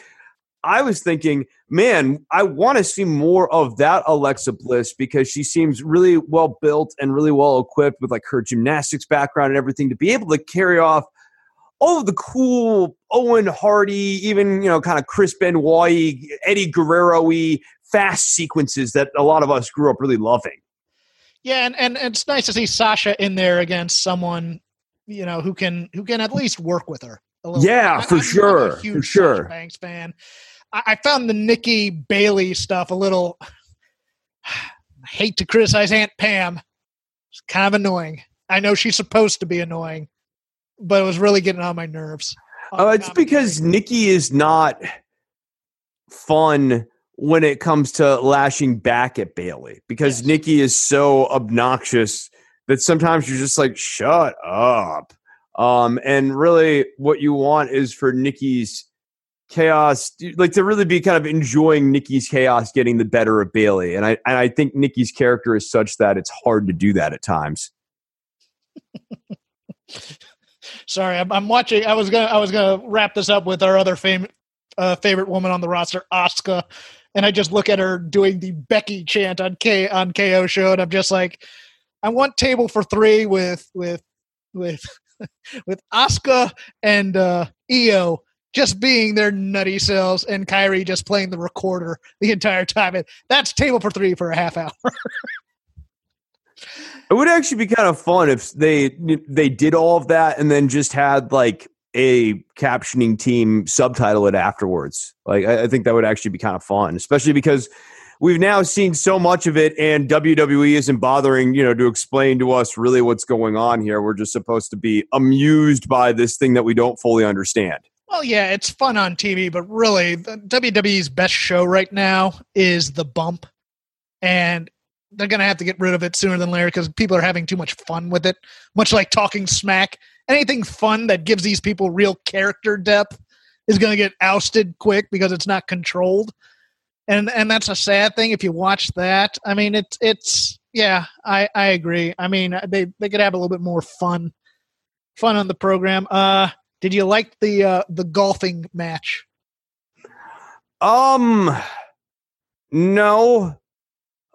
I was thinking, man, I want to see more of that Alexa Bliss because she seems really well built and really well equipped with like her gymnastics background and everything to be able to carry off all of the cool Owen Hardy, even, you know, kind of Chris Benoit, Eddie Guerrero y fast sequences that a lot of us grew up really loving. Yeah, and, and it's nice to see Sasha in there against someone, you know, who can who can at least work with her. A little Yeah, I- for I'm sure, a for huge sure. Sasha Banks fan. I, found the Nikki Bayley stuff a little. I hate to criticize Aunt Pam. It's kind of annoying. I know she's supposed to be annoying, but it was really getting on my nerves. Uh, it's because Nikki is not fun when it comes to lashing back at Bayley because Yes. Nikki is so obnoxious that sometimes you're just like, shut up. Um, and really, what you want is for Nikki's chaos, like to really be kind of enjoying Nikki's chaos getting the better of Bayley. And I and I think Nikki's character is such that it's hard to do that at times. Sorry, I'm, I'm watching. I was gonna I was gonna wrap this up with our other fam- uh, favorite woman on the roster, Asuka, and I just look at her doing the Becky chant on K on KO show, and I'm just like, I want table for three with with with with Asuka and uh, Io just being their nutty selves, and Kairi just playing the recorder the entire time. And that's table for three for a half hour. It would actually be kind of fun if they they did all of that and then just had like a captioning team subtitle it afterwards. Like I, I think that would actually be kind of fun, especially because we've now seen so much of it, and WWE isn't bothering you know to explain to us really what's going on here. We're just supposed to be amused by this thing that we don't fully understand. Well, yeah, it's fun on TV, but really, the WWE's best show right now is The Bump, and they're going to have to get rid of it sooner than later because people are having too much fun with it. Much like talking smack, anything fun that gives these people real character depth is going to get ousted quick because it's not controlled, and and that's a sad thing. If you watch that, I mean, it's it's yeah, I I agree. I mean, they they could have a little bit more fun, fun on the program. Uh, did you like the uh, the golfing match? Um, no,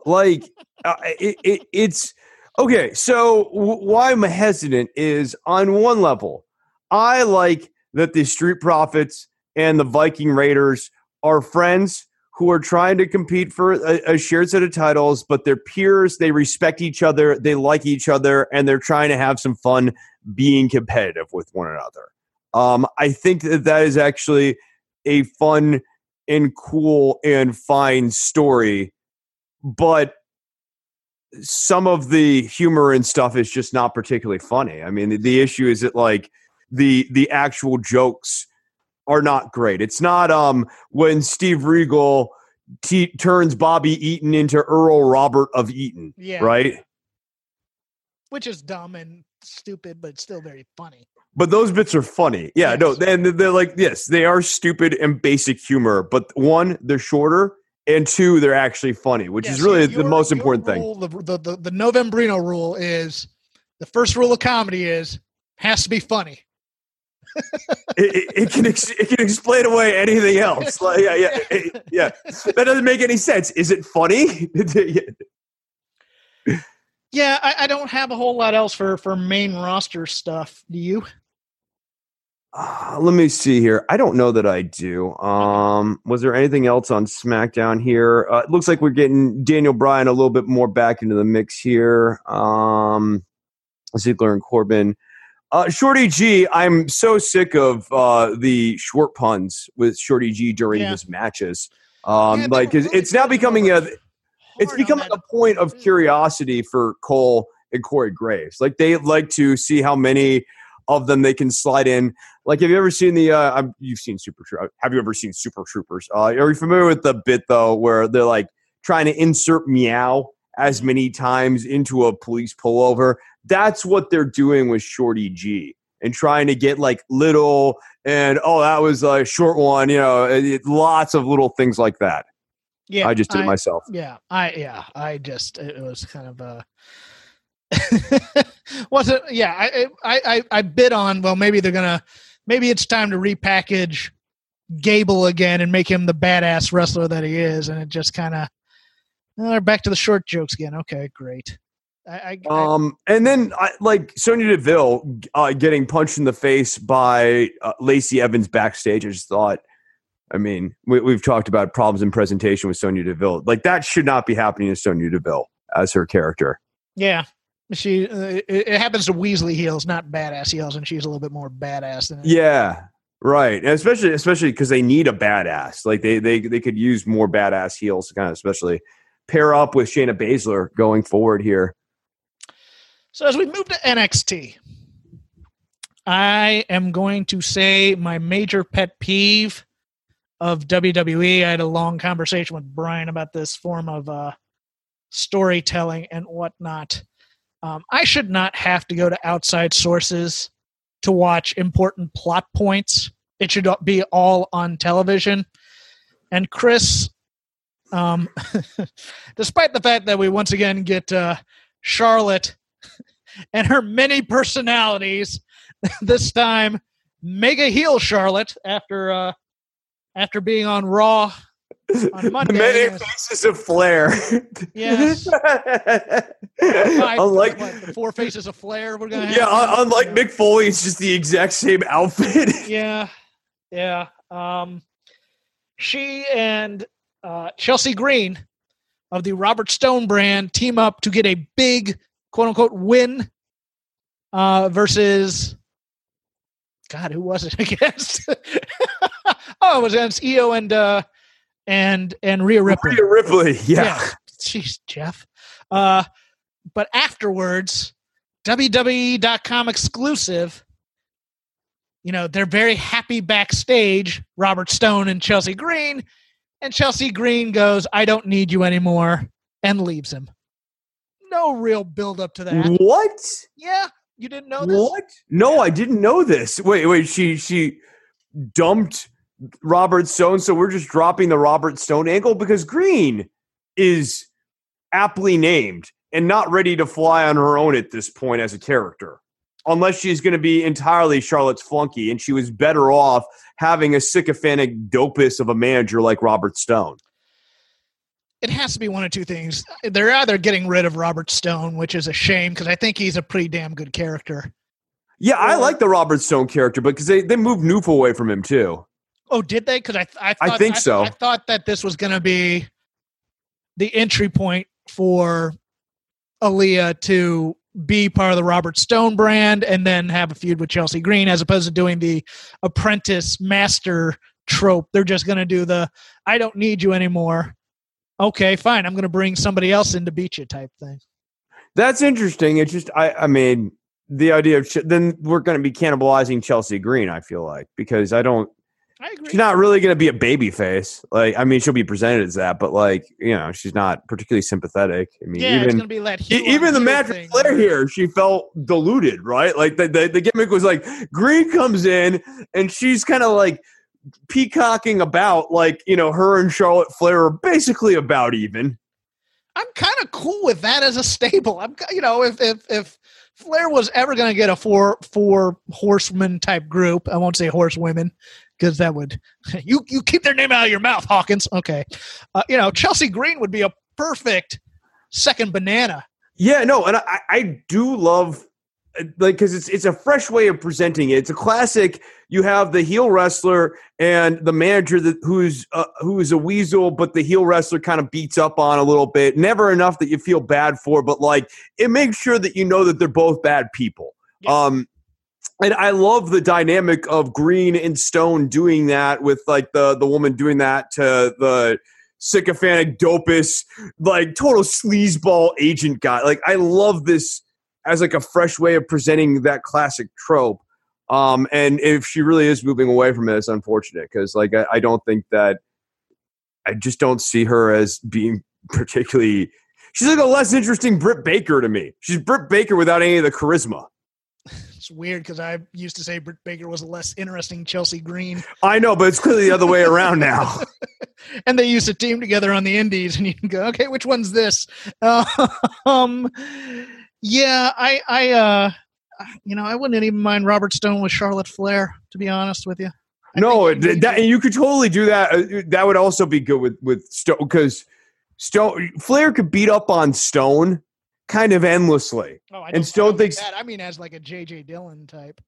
like uh, it, it, it's okay. So w- why I'm hesitant is on one level, I like that the Street Profits and the Viking Raiders are friends who are trying to compete for a, a shared set of titles, but they're peers. They respect each other. They like each other, and they're trying to have some fun being competitive with one another. Um, I think that that is actually a fun and cool and fine story, but some of the humor and stuff is just not particularly funny. I mean, the, the issue is that like the the actual jokes are not great. It's not um when Steve Regal t- turns Bobby Eaton into Earl Robert of Eaton, Yeah, right? Which is dumb and stupid, but still very funny. But those bits are funny. Yeah, no, Yes. and they're like, yes, they are stupid and basic humor. But one, they're shorter, and two, they're actually funny, which is really your- the most important thing. rule, The, the, the, the Novembrino rule is the first rule of comedy is has to be funny. It, it, it can ex- it can explain away anything else. Like, yeah, yeah, it- yeah. That doesn't make any sense. Is it funny? Yeah, I, I don't have a whole lot else for for main roster stuff. Do you? Uh, let me see here. I don't know that I do. Um, was there anything else on SmackDown here? Uh, it looks like we're getting Daniel Bryan a little bit more back into the mix here. Um, Ziggler and Corbin. Uh, Shorty G, I'm so sick of uh, the short puns with Shorty G during Yeah. his matches. Um, Yeah, like, really it's now becoming a it's becoming a point of curiosity for Cole and Corey Graves. Like they like to see how many of them they can slide in. Like, have you ever seen the? Uh, you've seen Super Troopers. Have you ever seen Super Troopers? Uh, are you familiar with the bit though, where they're like trying to insert meow as many times into a police pullover? That's what they're doing with Shorty G. And trying to get like little and oh that was a short one, you know, it- it- lots of little things like that. Yeah, I just did it myself. Yeah, I yeah, I just it was kind of uh was it yeah, I I I I bid on well maybe they're to maybe it's time to repackage Gable again and make him the badass wrestler that he is and it just kind of uh, back to the short jokes again. Okay, great. I, I, Um, and then I, like Sonya Deville uh, getting punched in the face by uh, Lacey Evans backstage. I just thought, I mean, we, we've talked about problems in presentation with Sonya Deville. Like that should not be happening to Sonya Deville as her character. yeah. She uh, it, it happens to Weasley heels, not badass heels, and she's a little bit more badass than Yeah, right. And especially, especially because they need a badass. Like they they they could use more badass heels to kind of especially pair up with Shayna Baszler going forward here. So as we move to NXT, I am going to say my major pet peeve of WWE. I had a long conversation with Brian about this form of uh, storytelling and whatnot. Um, I should not have to go to outside sources to watch important plot points. It should be all on television. And Chris, um, despite the fact that we once again get uh, Charlotte and her many personalities. this time, mega heel Charlotte after uh, after being on Raw on Monday. the many faces of Flair. Yes. Five- unlike what, the four faces of Flair. We're gonna yeah, un- unlike Mick Foley, it's just the exact same outfit. Yeah, yeah. Um, she and uh, Chelsea Green of the Robert Stone brand team up to get a big quote unquote win uh, versus. God, who was it against? oh, it was against Io and uh, and and Rhea Ripley. Rhea Ripley, yeah. Jeez, Jeff. Uh, but afterwards, WWE.com exclusive. You know, they're very happy backstage, Robert Stone and Chelsea Green. And Chelsea Green goes, I don't need you anymore, and leaves him. No real build up to that. What? Yeah, you didn't know this? What? No, I didn't know this. Wait, wait. She she dumped Robert Stone, so we're just dropping the Robert Stone angle because Green is aptly named and not ready to fly on her own at this point as a character. Unless she's going to be entirely Charlotte's flunky, and she was better off having a sycophantic dopus of a manager like Robert Stone. It has to be one of two things. They're either getting rid of Robert Stone, which is a shame because I think he's a pretty damn good character. Yeah, I like the Robert Stone character but because they, they moved Noof away from him too. Oh, did they? Because I, I, thought, think so. I thought that this was going to be the entry point for Aliyah to be part of the Robert Stone brand and then have a feud with Chelsea Green, as opposed to doing the apprentice master trope. They're just going to do the "I don't need you anymore." Okay, fine. I'm going to bring somebody else in to beat you type thing. That's interesting. It's just I I mean the idea of then we're going to be cannibalizing Chelsea Green. I feel like because I don't. I agree. She's not really going to be a baby face. Like I mean, she'll be presented as that, but like you know, she's not particularly sympathetic. I mean, yeah, it's even going to be that. even the match with Flair here, she felt diluted, right? Like the, the the gimmick was like Green comes in and she's kind of like peacocking about like you know her and Charlotte Flair are basically about even. I'm kind of cool with that as a stable. I'm, you know, if if if Flair was ever going to get a four four horseman type group, I won't say horsewomen because that would you you keep their name out of your mouth, Hawkins. Okay, uh, you know, Chelsea Green would be a perfect second banana. Yeah, no, and I, I do love like because it's it's a fresh way of presenting it. It's a classic. You have the heel wrestler and the manager that who's uh, who is a weasel, but the heel wrestler kind of beats up on a little bit. Never enough that you feel bad for, but like it makes sure that you know that they're both bad people. Yes. Um, and I love the dynamic of Green and Stone doing that with like the the woman doing that to the sycophantic dopest like total sleazeball agent guy. Like I love this as like a fresh way of presenting that classic trope. Um, and if she really is moving away from it, it's unfortunate because like I, I don't think that I just don't see her as being particularly. She's like a less interesting Britt Baker to me. She's Britt Baker without any of the charisma. It's weird because I used to say Britt Baker was a less interesting Chelsea Green, I know, but it's clearly the other way around now. and they used to team together on the Indies, and you can go, okay, which one's this? um, yeah, I, I, uh, you know, I wouldn't even mind Robert Stone with Charlotte Flair, to be honest with you. I no, think that, and you could totally do that. Uh, That would also be good with with Stone because Stone Flair could beat up on Stone kind of endlessly. Oh, I and Stone thinks- that. I mean, as like a JJ Dillon type.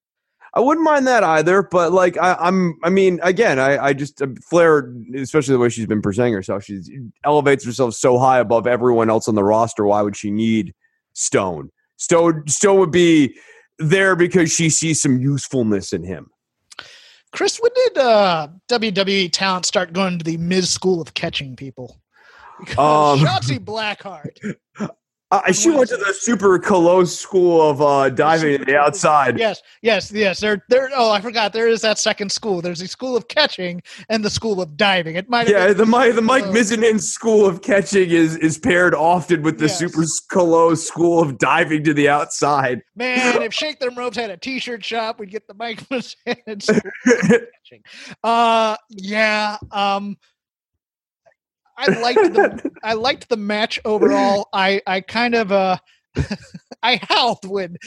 I wouldn't mind that either, but like I, I'm, I mean, again, I, I just uh, Flair, especially the way she's been presenting herself, she elevates herself so high above everyone else on the roster. Why would she need Stone? Stone, Stone would be there because she sees some usefulness in him. Chris, when did uh, WWE talent start going to the Miz School of catching people? Because Um, Shotzi Blackheart. Uh, she went to the Super Colosse School of uh, diving to the outside. Yes, yes, yes. There, there. Oh, I forgot. There is that second school. There's the school of catching and the school of diving. It might. Yeah, the Mike the Mike Colosse. Mizanin School of Catching is is paired often with the Yes. Super Colosse School of Diving to the outside. Man, if Shake Them Ropes had a T-shirt shop, we'd get the Mike Mizanin School of catching. Uh, yeah. Um, I liked the I liked the match overall. I I kind of uh I howled when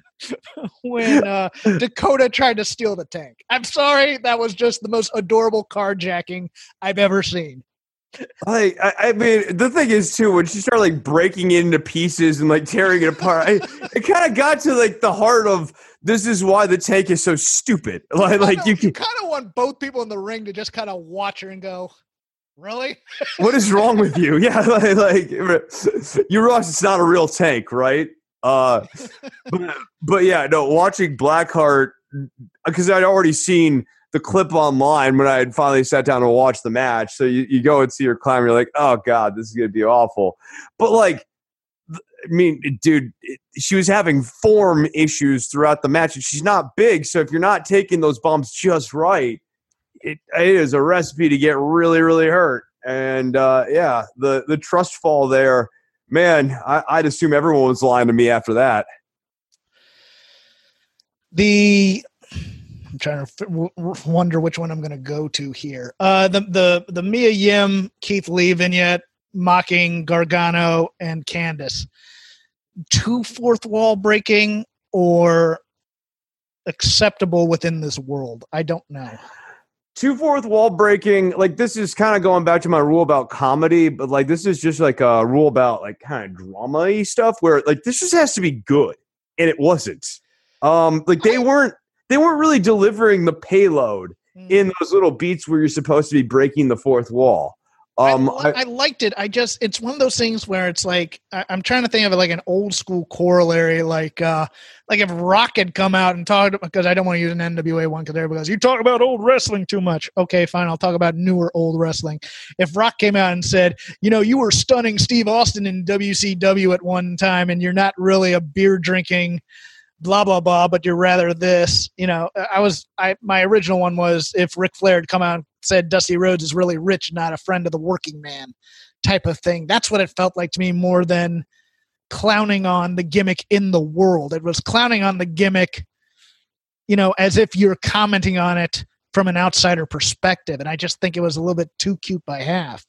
when uh Dakota tried to steal the tank. I'm sorry, that was just the most adorable carjacking I've ever seen. Like I, I mean, the thing is too when she started like breaking it into pieces and like tearing it apart, I, it kind of got to like the heart of this is why the tank is so stupid. Like like you can, kind of want both people in the ring to just kind of watch her and go, "Really?" what is wrong with you? Yeah, like, like you realize it's not a real tank, right? Uh, but, but yeah, no, watching Blackheart because I'd already seen the clip online when I had finally sat down to watch the match. So you, you go and see her climb, you're like, oh god, this is gonna be awful. But like, I mean, dude, she was having form issues throughout the match, and she's not big. So if you're not taking those bumps just right, it, it is a recipe to get really, really hurt. And uh, yeah, the the trust fall there, man. I, I'd assume everyone was lying to me after that. the I'm trying to wonder which one I'm going to go to here. Uh, the the the Mia Yim Keith Lee vignette mocking Gargano and Candice. Two fourth wall breaking or acceptable within this world? I don't know. Two fourth wall breaking like this is kind of going back to my rule about comedy but like this is just like a rule about like kind of drama stuff where like this just has to be good and it wasn't. Um like they weren't they weren't really delivering the payload in those little beats where you're supposed to be breaking the fourth wall um I, I liked it. I just it's one of those things where it's like I, I'm trying to think of it like an old school corollary, like uh like if Rock had come out and talked because I don't want to use an NWA one because everybody goes, You talk about old wrestling too much. Okay, fine, I'll talk about newer old wrestling. If Rock came out and said, you know, you were stunning Steve Austin in WCW at one time and you're not really a beer drinking blah blah blah, but you're rather this. You know, I was I my original one was if Ric Flair had come out and said Dusty Rhodes is really rich, not a friend of the working man, type of thing. That's what it felt like to me more than clowning on the gimmick in the world. It was clowning on the gimmick, you know, as if you're commenting on it from an outsider perspective. And I just think it was a little bit too cute by half.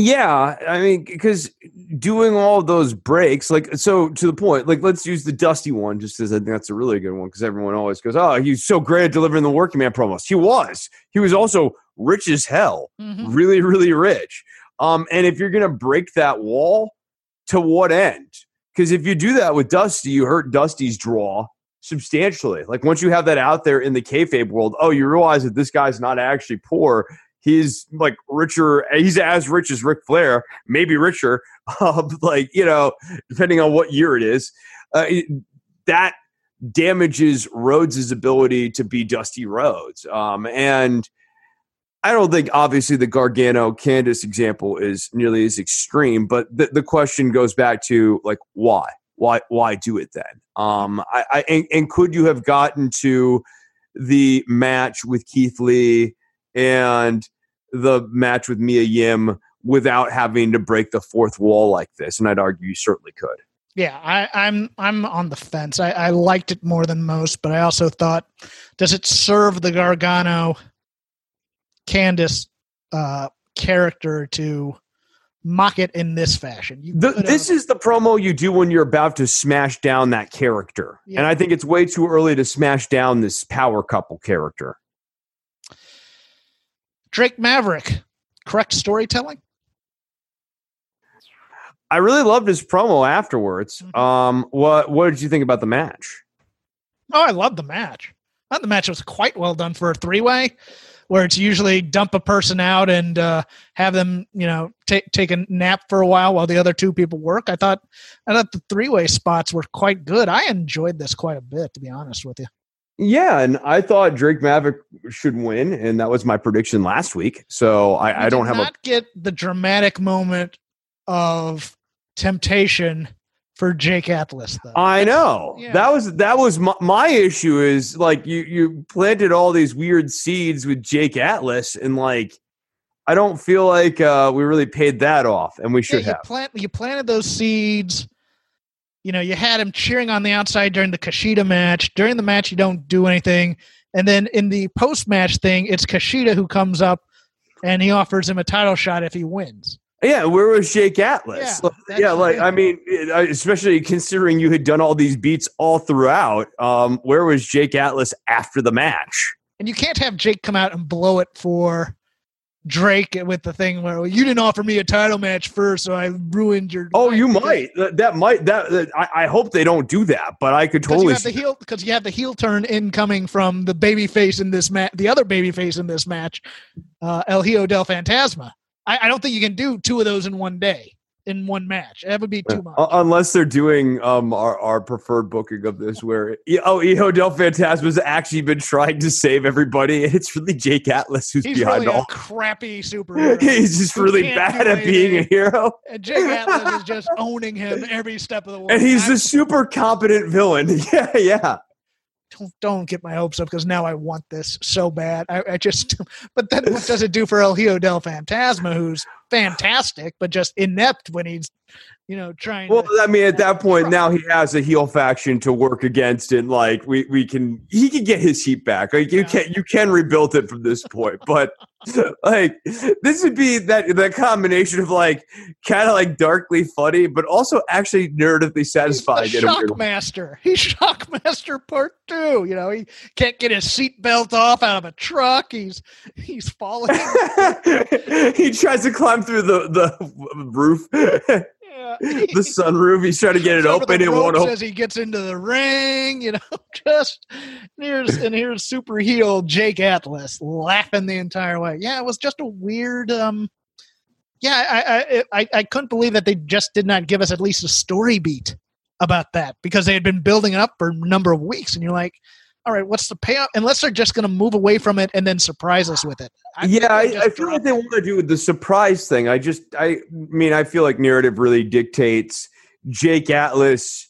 Yeah, I mean, because doing all those breaks, like, so to the point, like, let's use the Dusty one just as I think that's a really good one because everyone always goes, oh, he's so great at delivering the working man promos. He was. He was also rich as hell, really, really rich. Um, and if you're going to break that wall, to what end? Because if you do that with Dusty, you hurt Dusty's draw substantially. Like once you have that out there in the kayfabe world, oh, you realize that this guy's not actually poor. He's like richer. He's as rich as Ric Flair, maybe richer. Um, like you know, depending on what year it is, uh, that damages Rhodes' ability to be Dusty Rhodes. Um, and I don't think obviously the Gargano Candice example is nearly as extreme, but the, the question goes back to like why? Why why do it then? Um, I, I and, and could you have gotten to the match with Keith Lee and the match with Mia Yim without having to break the fourth wall like this? And I'd argue you certainly could. Yeah, I, I'm I'm on the fence. I, I liked it more than most, but I also thought, does it serve the Gargano Candice uh, character to mock it in this fashion? You The, this is the promo you do when you're about to smash down that character. Yeah. And I think it's way too early to smash down this power couple character. Drake Maverick. Correct storytelling. I really loved his promo afterwards. Mhm. Um, what what did you think about the match? Oh, I loved the match. I thought the match was quite well done for a three way, where it's usually dump a person out and uh, have them, you know, take take a nap for a while while the other two people work. I thought I thought the three way spots were quite good. I enjoyed this quite a bit, to be honest with you. Yeah, and I thought Drake Maverick should win, and that was my prediction last week. So I, I don't have a not get the dramatic moment of temptation for Jake Atlas though. I know Yeah. that was that was my, my issue. Is like you you planted all these weird seeds with Jake Atlas, and like I don't feel like uh, we really paid that off, and we should yeah, you have. plant you planted those seeds. You know, you had him cheering on the outside during the Kushida match. During the match, you don't do anything, and then in the post match thing, it's Kushida who comes up and he offers him a title shot if he wins. Yeah, where was Jake Atlas? Yeah, Like, yeah, like. I mean, especially considering you had done all these beats all throughout. Um, where was Jake Atlas after the match? And you can't have Jake come out and blow it for Drake with the thing where you didn't offer me a title match first, so I ruined your. Oh, you might. That, that might. That, that- I, I hope they don't do that, but I could Because you totally. have the see- heel because you have the heel turn incoming from the baby face in this match, the other baby face in this match, uh, El Hijo del Fantasma. I, I don't think you can do two of those in one day in one match. That would be too much. Uh, unless they're doing um our, our preferred booking of this, where oh, Hijo del Fantasma's actually been trying to save everybody, and it's really Jake Atlas who's He's behind really all. a crappy superhero. He's just really bad at being a hero, and Jake Atlas is just owning him every step of the way. and he's the super competent villain. Yeah, yeah. Don't, don't get my hopes up because now I want this so bad. I, I just, but then what does it do for El Hijo del Fantasma, who's fantastic, but just inept when he's, you know, trying Well, to. I mean, at that point, now he has a heel faction to work against, and like we, we can he can get his heat back. Like you Yeah. can you can rebuild it from this point, but like this would be that that combination of like kind of like darkly funny, but also actually narratively He's satisfying. the in a weird way. Shockmaster. He's Shockmaster Part Two. You know, he can't get his seatbelt off out of a truck. He's he's falling. he tries to climb through the the roof, the sunroof. He's trying to get it open. It won't open. as he gets into the ring. You know, just and here's and here's super heel Jake Atlas laughing the entire way. Yeah, it was just a weird. um Yeah, I I I, I couldn't believe that they just did not give us at least a story beat about that because they had been building it up for a number of weeks, and you're like. All right, what's the payoff? Unless they're just going to move away from it and then surprise us with it. I yeah, I, I feel like they want to do the surprise thing. I just, I mean, I feel like narrative really dictates Jake Atlas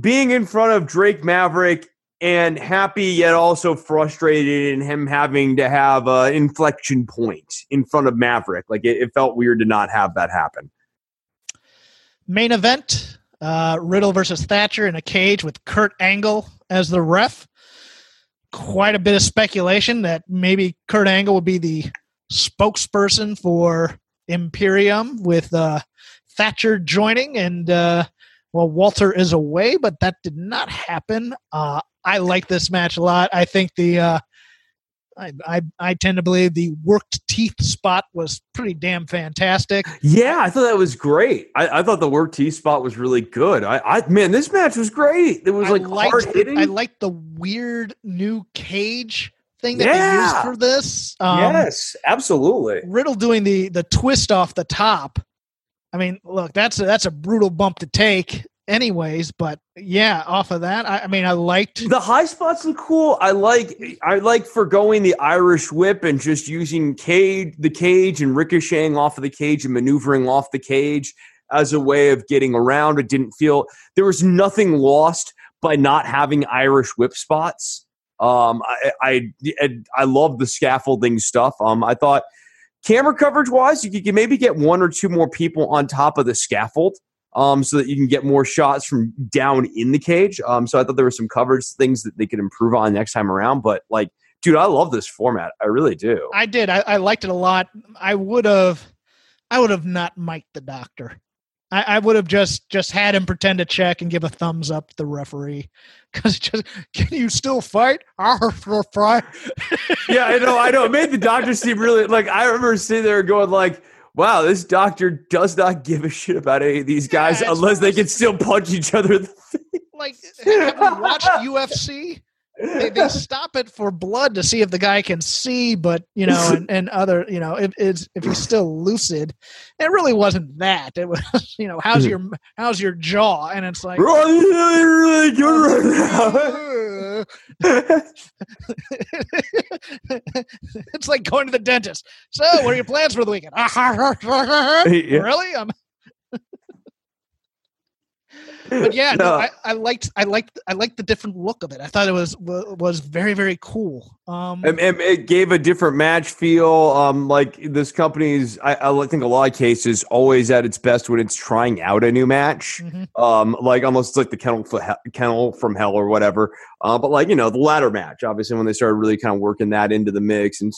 being in front of Drake Maverick and happy yet also frustrated in him having to have an inflection point in front of Maverick. Like it, it felt weird to not have that happen. main event uh, Riddle versus Thatcher in a cage with Kurt Angle as the ref. Quite a bit of speculation that maybe Kurt Angle would be the spokesperson for Imperium with uh, Thatcher joining. And, uh, well, Walter is away, but that did not happen. Uh, I like this match a lot. I think the. I, I I tend to believe the worked teeth spot was pretty damn fantastic. Yeah, I thought that was great. I, I thought the work T spot was really good. I, I man, this match was great. It was I like hard hitting. I liked the weird new cage thing that Yeah. they used for this. Um, yes, absolutely. Riddle doing the the twist off the top. I mean, look, that's a, that's a brutal bump to take, anyways. But yeah, off of that, I, I mean, I liked. The high spots look cool. I like I like forgoing the Irish whip and just using cage the cage and ricocheting off of the cage and maneuvering off the cage as a way of getting around. It didn't feel there was nothing lost by not having Irish whip spots. Um, I I I, I love the scaffolding stuff. Um, I thought camera coverage wise, you could maybe get one or two more people on top of the scaffold um, so that you can get more shots from down in the cage. Um, so I thought there were some coverage things that they could improve on next time around. But like, dude, I love this format. I really do. I did. I, I liked it a lot. I would have. I would have not mic'd the doctor. I, I would have just just had him pretend to check and give a thumbs up to the referee because just can you still fight? Yeah, I know. I know. It made the doctor seem really like. I remember sitting there going like. Wow, this doctor does not give a shit about any of these guys Yeah, it's unless they can still punch each other in the face. Like, have you watched UFC? They, they stop it for blood to see if the guy can see, but you know, and, and other, you know, if it's if he's still lucid. It really wasn't that. It was, you know, how's your how's your jaw? And it's like, Really, really good right now. it's like going to the dentist. So, what are your plans for the weekend? Yeah. Really? Um, but yeah, no, No. I, I liked, I liked, I liked the different look of it. I thought it was was very, very cool. Um, And, and it gave a different match feel. Um, like this company's, I, I think a lot of cases always at its best when it's trying out a new match. mhm. Um, like almost like the kennel, for hell, kennel from hell or whatever. Uh, but like you know the ladder match, obviously when they started really kind of working that into the mix, and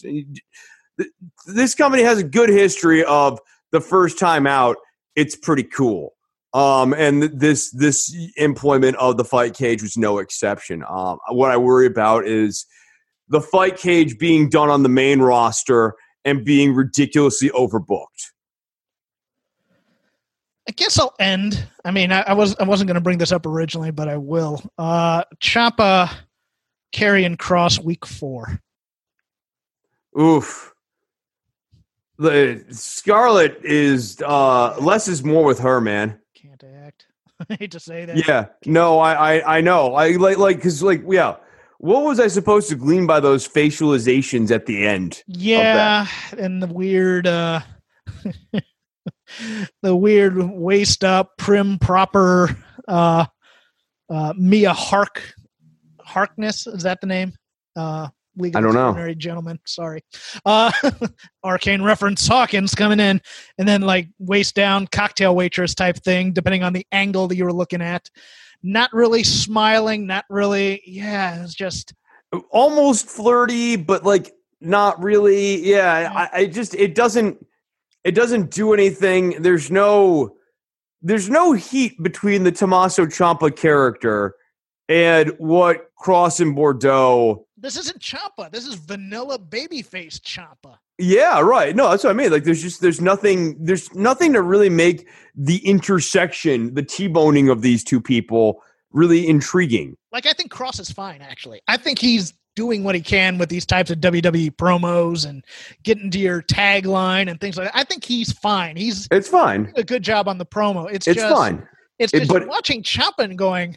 th- this company has a good history of the first time out. It's pretty cool. Um, and this this employment of the fight cage was no exception. Um, what I worry about is the fight cage being done on the main roster and being ridiculously overbooked. I guess I'll end. I mean, I, I was I wasn't going to bring this up originally, but I will. Uh, Ciampa, and Cross, week four. Oof. The Scarlet is uh less is more with her, man. I hate to say that. Yeah. No, I I, I know. I like like cuz like yeah. What was I supposed to glean by those facializations at the end? Yeah, and the weird, uh, the weird waist up, prim, proper, uh, uh, Mia Hark, Harkness is that the name? Uh, League of I don't know. Extraordinary Gentlemen. Sorry, uh, arcane reference. Hawkins coming in, and then like waist down, cocktail waitress type thing, depending on the angle that you were looking at. Not really smiling, not really. Yeah, it's just Almost flirty, but like not really. Yeah, I, I just it doesn't it doesn't do anything. There's no there's no heat between the Tommaso Ciampa character and what Cross and Bordeaux this isn't Ciampa. This is vanilla babyface Ciampa. Yeah, right. No, that's what I mean. Like there's just there's nothing there's nothing to really make the intersection, the T-boning of these two people really intriguing. Like I think Cross is fine actually. I think he's doing what he can with these types of WWE promos and getting to your tagline and things like that. I think he's fine. He's It's fine. a good job on the promo. It's It's just fine. it's It- just but- watching Ciampa and going,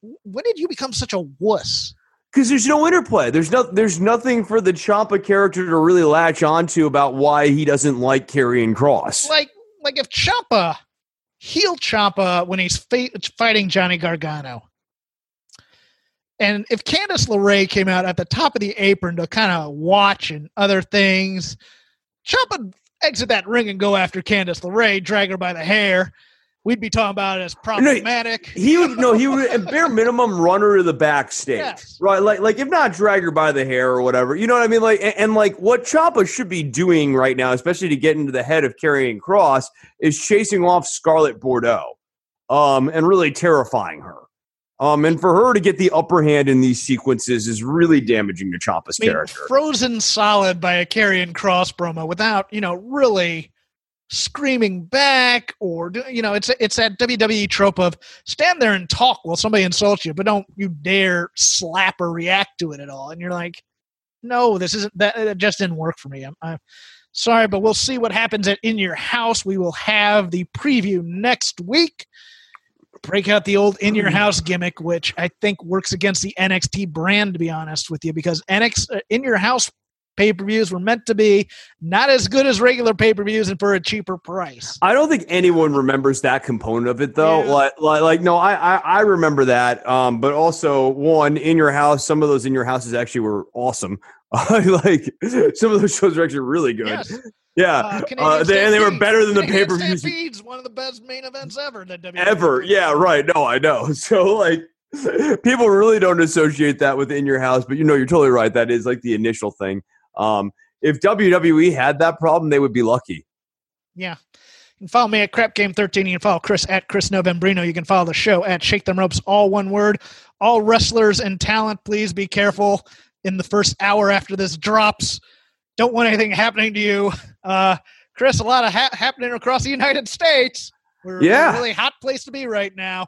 when did you become such a wuss? Because there's no interplay. There's no there's nothing for the Ciampa character to really latch onto about why he doesn't like Karrion Cross. Like like if Ciampa heel Ciampa when he's fa- fighting Johnny Gargano. And if Candice LeRae came out at the top of the apron to kind of watch and other things, Ciampa exit that ring and go after Candice LeRae, drag her by the hair. We'd be talking about it as problematic. He would no, he would at bare minimum runner to the backstage, Yes. right? Like, like if not drag her by the hair or whatever, you know what I mean? Like, and, and like what Ciampa should be doing right now, especially to get into the head of Karrion Cross, is chasing off Scarlet Bordeaux, um, and really terrifying her. Um, and for her to get the upper hand in these sequences is really damaging to Ciampa's I mean, character. frozen solid by a Karrion Cross promo without, you know, really screaming back or you know, it's it's that WWE trope of stand there and talk while somebody insults you, but don't you dare slap or react to it at all. And you're like, no, this isn't that. It just didn't work for me. I'm, I'm sorry, but we'll see what happens at In Your House. We will have the preview next week. Break out the old In Your House gimmick, which I think works against the NXT brand, to be honest with you, because NX uh, In Your House pay per views were meant to be not as good as regular pay per views and for a cheaper price. I don't think anyone remembers that component of it though. Yeah. Like, like, like, no, I, I, I remember that. Um, but also one in your house. Some of those in your houses actually were awesome. like some of those shows are actually really good. Yes. Yeah, Uh, uh, they, and they were better than the pay per views. One of the best main events ever. That WWE ever. Yeah, right. No, I know. So like, people really don't associate that with in your house, but you know, you're totally right. That is like the initial thing. Um, if WWE had that problem, they would be lucky. Yeah. You can follow me at Crap Game 13. You can follow Chris at Chris Novembrino. You can follow the show at Shake Them Ropes, all one word. All wrestlers and talent, please be careful in the first hour after this drops. Don't want anything happening to you. Uh, Chris, a lot of ha- happening across the United States. We're Yeah. a really hot place to be right now.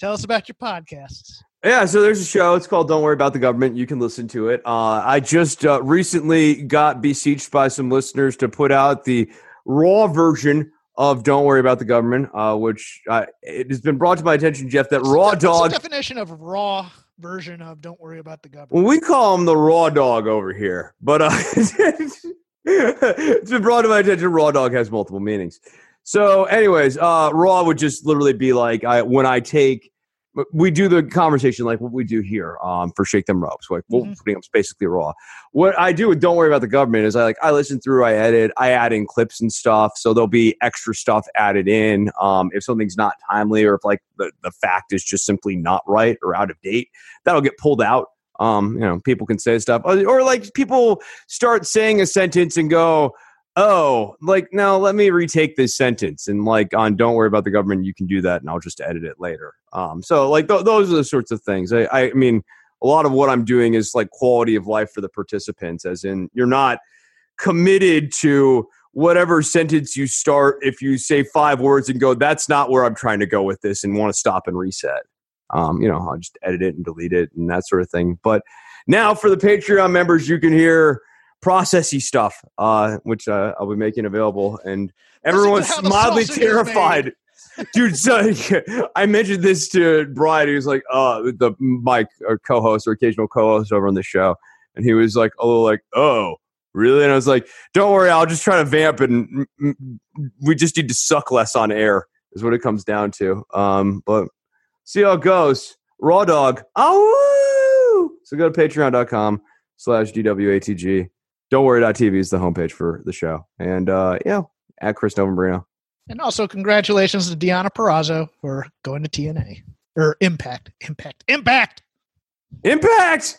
Tell us about your podcasts. Yeah, so there's a show. It's called "Don't Worry About the Government." You can listen to it. Uh, I just uh, recently got beseeched by some listeners to put out the raw version of "Don't Worry About the Government," uh, which uh, it has been brought to my attention, Jeff, that Raw What's the Dog. definition of raw version of Don't Worry About the Government? Well, we call him the Raw Dog over here, but uh, it's been brought to my attention. Raw Dog has multiple meanings. So, anyways, uh, Raw would just literally be like I when I take we do the conversation like what we do here um, for Shake Them Ropes. Like we're Mhm. putting up basically Raw. What I do with Don't Worry About the Government is I like I listen through, I edit, I add in clips and stuff. So there'll be extra stuff added in. Um, if something's not timely or if like the, the fact is just simply not right or out of date, that'll get pulled out. Um, you know, people can say stuff, or, or like people start saying a sentence and go, "Oh, like no, let me retake this sentence." And like on "Don't worry about the government," you can do that, and I'll just edit it later. Um, so like th- those are the sorts of things. I, I mean, a lot of what I'm doing is like quality of life for the participants, as in you're not committed to whatever sentence you start if you say five words and go that's not where i'm trying to go with this and want to stop and reset um, you know i'll just edit it and delete it and that sort of thing but now for the patreon members you can hear processy stuff uh, which uh, i'll be making available and everyone's mildly terrified. Dude so i mentioned this to brian he was like uh the mike or co-host or occasional co-host over on the show and he was like a little like oh really? And i was like don't worry i'll just try to vamp and mm, mm, we just need to suck less on air is what it comes down to um but see how it goes. Raw dog oh so go to patreon.com slash dwatg don't worry. TV is the homepage for the show and uh yeah at chris novembrino And also, congratulations to Deonna Purrazzo for going to TNA or Impact. Impact. Impact. impact